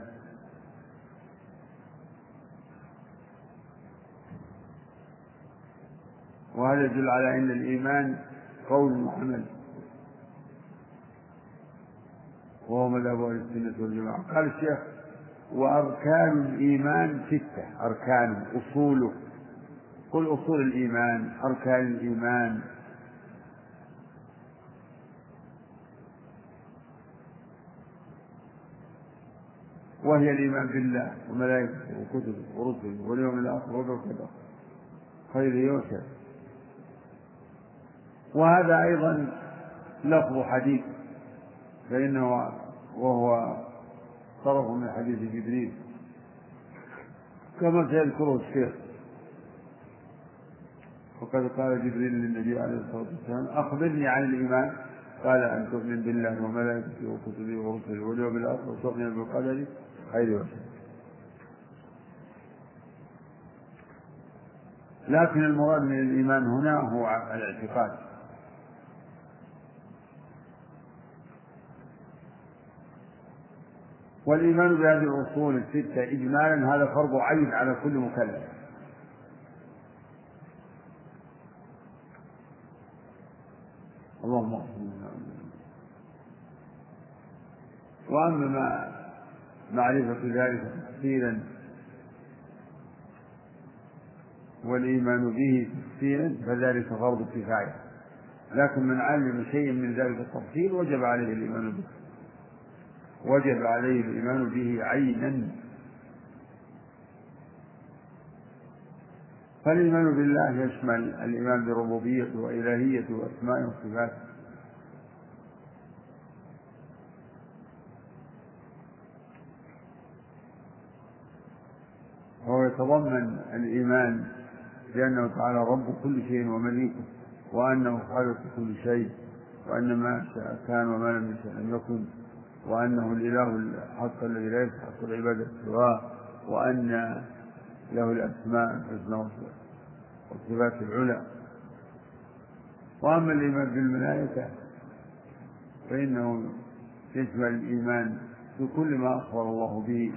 وهذا يدل على أن الإيمان قول وعمل وهو مذهب أهل السنة والجماعة. قال الشيخ وأركان الإيمان ستة. أركان أصوله قل أصول الإيمان أركان الإيمان. وهي الإيمان بالله وملائكته وكتبه ورسله واليوم الآخر وبالقدر خيره وشره وهذا أيضا لفظ حديث فإنه وهو طرف من حديث جبريل. كما سيذكره الشيخ. وقد قال جبريل للنبي عليه الصلاة والسلام أخبرني عن الإيمان. قال أن تؤمن بالله وملائكته وكتبه ورسله واليوم الآخر وتؤمن بالقدر خير وشر. لكن المراد من الإيمان هنا هو الاعتقاد. والإيمان بهذه الأصول الستة إجمالا هذا فرض عين على كل مكلف. اللهم وأما ما معرفة ذلك تفصيلا والإيمان به تفصيلا فذلك فرض كفاية لكن من علم شيئا من ذلك التفصيل وجب عليه الإيمان به. وجب عليه الإيمان به عينا. فالإيمان بالله يشمل الإيمان بربوبيته وإلهيته وأسمائه وصفاته وهو يتضمن الإيمان بأنه تعالى رب كل شيء ومليكه وأنه خالق كل شيء وأن ما شاء كان وما لم لم يكن. وأنه الإله الحق الذي لا يستحق العبادة سواه وأن له الأسماء الحسنى والصفات العلى. وأما الإيمان بالملائكة فإنه يشمل الإيمان بكل ما أخبر الله به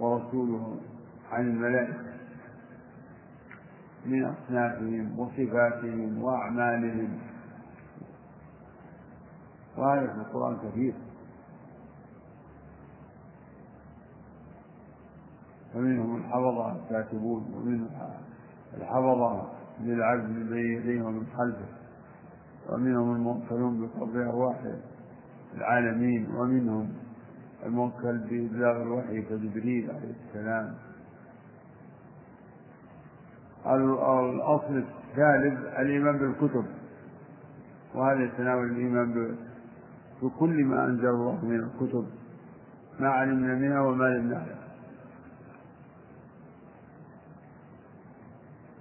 ورسوله عن الملائكة من أصنافهم وصفاتهم وأعمالهم. وهذا في القرآن كثير. ومنهم الحفظة الكاتبون ومنهم الحفظة للعبد من بين يديه ومن خلفه. ومنهم الموكلون بقبض أرواح العالمين ومنهم الموكل بإبلاغ الوحي كجبريل عليه السلام. الأصل الثالث الإيمان بالكتب وهذا يتناول الإيمان بكل ما أنزل الله من الكتب ما علمنا منها وما لم نعلم.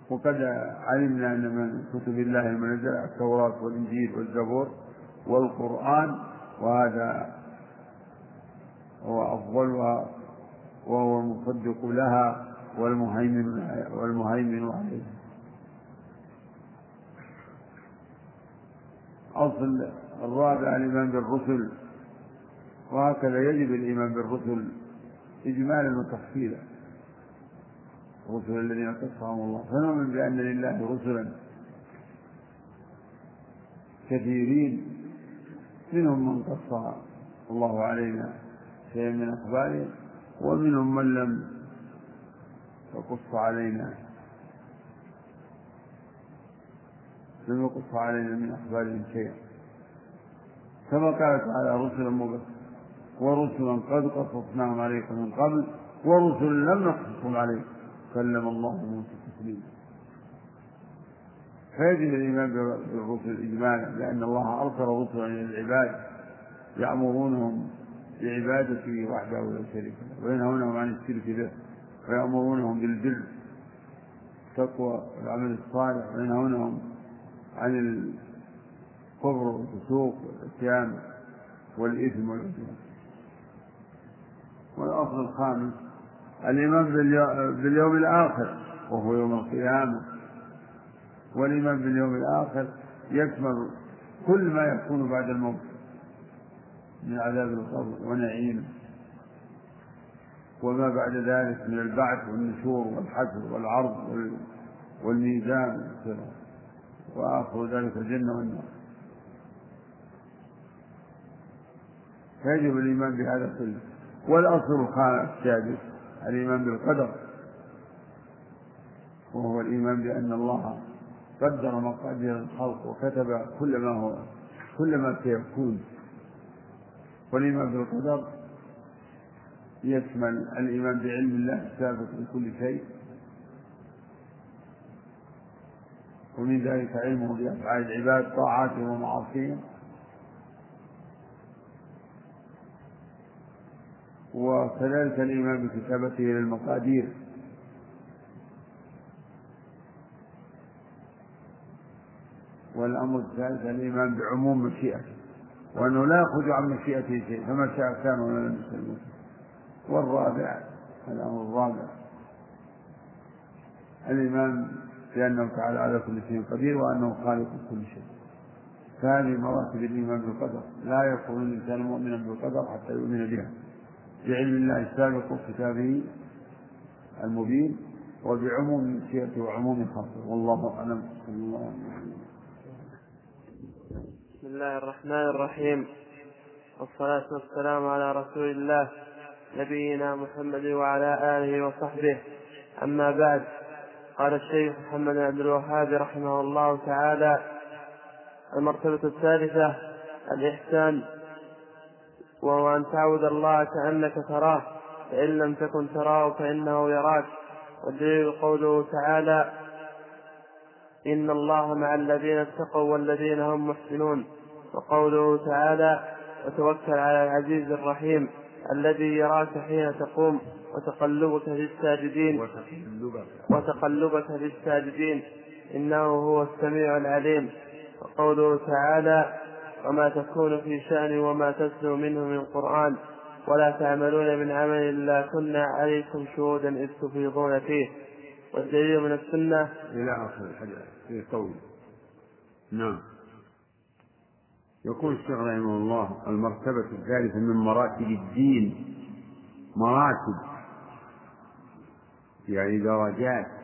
وقد علمنا أن من كتب الله المنزلة التوراة والإنجيل والزبور والقرآن وهذا هو أفضلها وهو المصدق لها والمهيمن والمهيمن عليها. أصل الرابع الإيمان بالرسل وهكذا يجب الإيمان بالرسل إجمالا وتفصيلا. الرسل الذين قصهم الله فنؤمن بأن لله رسلا كثيرين منهم من قص الله علينا شيئا من أخبارهم ومنهم من لم يقص علينا لم يقص علينا من أخبارهم شيئا. كما قال تعالى رسلا مبشرين ورسلا قد قصصناهم عليك من قبل ورسلا لم نقصصهم عليك كلم الله موسى تكليما فيجب الإيمان بالرسل اجمالا لأن الله أرسل رسلا إلى العباد يأمرونهم بعبادته وحده لا شريك له وينهونهم عن الشرك به ويأمرونهم بالبر التقوى والعمل الصالح وينهونهم عن الكفر والفسوق والعصيان والإثم والعدوان والأصل الخامس الإيمان باليوم الآخر وهو يوم القيامة. والإيمان باليوم الآخر يشمل كل ما يكون بعد الموت من عذاب القبر ونعيم وما بعد ذلك من البعث والنشور والحشر والعرض والميزان وآخر ذلك الجنة والنار. فيجب الإيمان بهذا كله والأصل السادس الإيمان بالقدر. وهو الإيمان بأن الله قدر مقادير الخلق وكتب كل ما هو كل ما سيكون. والإيمان بالقدر يشمل الإيمان بعلم الله السابق لكل شيء. ومن ذلك علمه بأفعال العباد طاعاتهم ومعاصيهم. وكذلك الإيمان بكتابته للمقادير والأمر الثالث الإيمان بعموم مشيئته وأنه لا يخرج عن مشيئته شيء فما شاء كان ولا لم يكن. والرابع الأمر الرابع الإيمان بأنه تعالى على كل شيء قدير وأنه خالق كل شيء. فهذه مراتب الإيمان بالقدر لا يكون الإنسان مؤمنا بالقدر حتى يؤمن بها. بعلم الله السابق وكتابه المبين وبعموم مشيئته وعموم خلقه. والله أعلم. صلى الله عليه وسلم بسم الله الرحمن الرحيم. والصلاة والسلام على رسول الله نبينا محمد وعلى آله وصحبه. أما بعد قال الشيخ محمد عبد الوهاب رحمه الله تعالى المرتبة الثالثة الإحسان وهو أن تعبد الله كأنك تراه فإن لم تكن تراه فإنه يراك. والدليل قوله تعالى إن الله مع الذين اتقوا والذين هم محسنون. وقوله تعالى وتوكل على العزيز الرحيم الذي يراك حين تقوم وتقلبك في الساجدين. وتقلبك في الساجدين. إنه هو السميع العليم. وقوله تعالى وما تكون في شأن وما تتلو منه من قرآن ولا تعملون من عمل إلا كنا عليكم شهودا إذ تفيضون فيه. والدليل من السنة إلى آخر الحديث في قول. نعم. يقول الشيخ رحمه الله المرتبة الثالثة من مراتب الدين. مراتب. يعني درجات.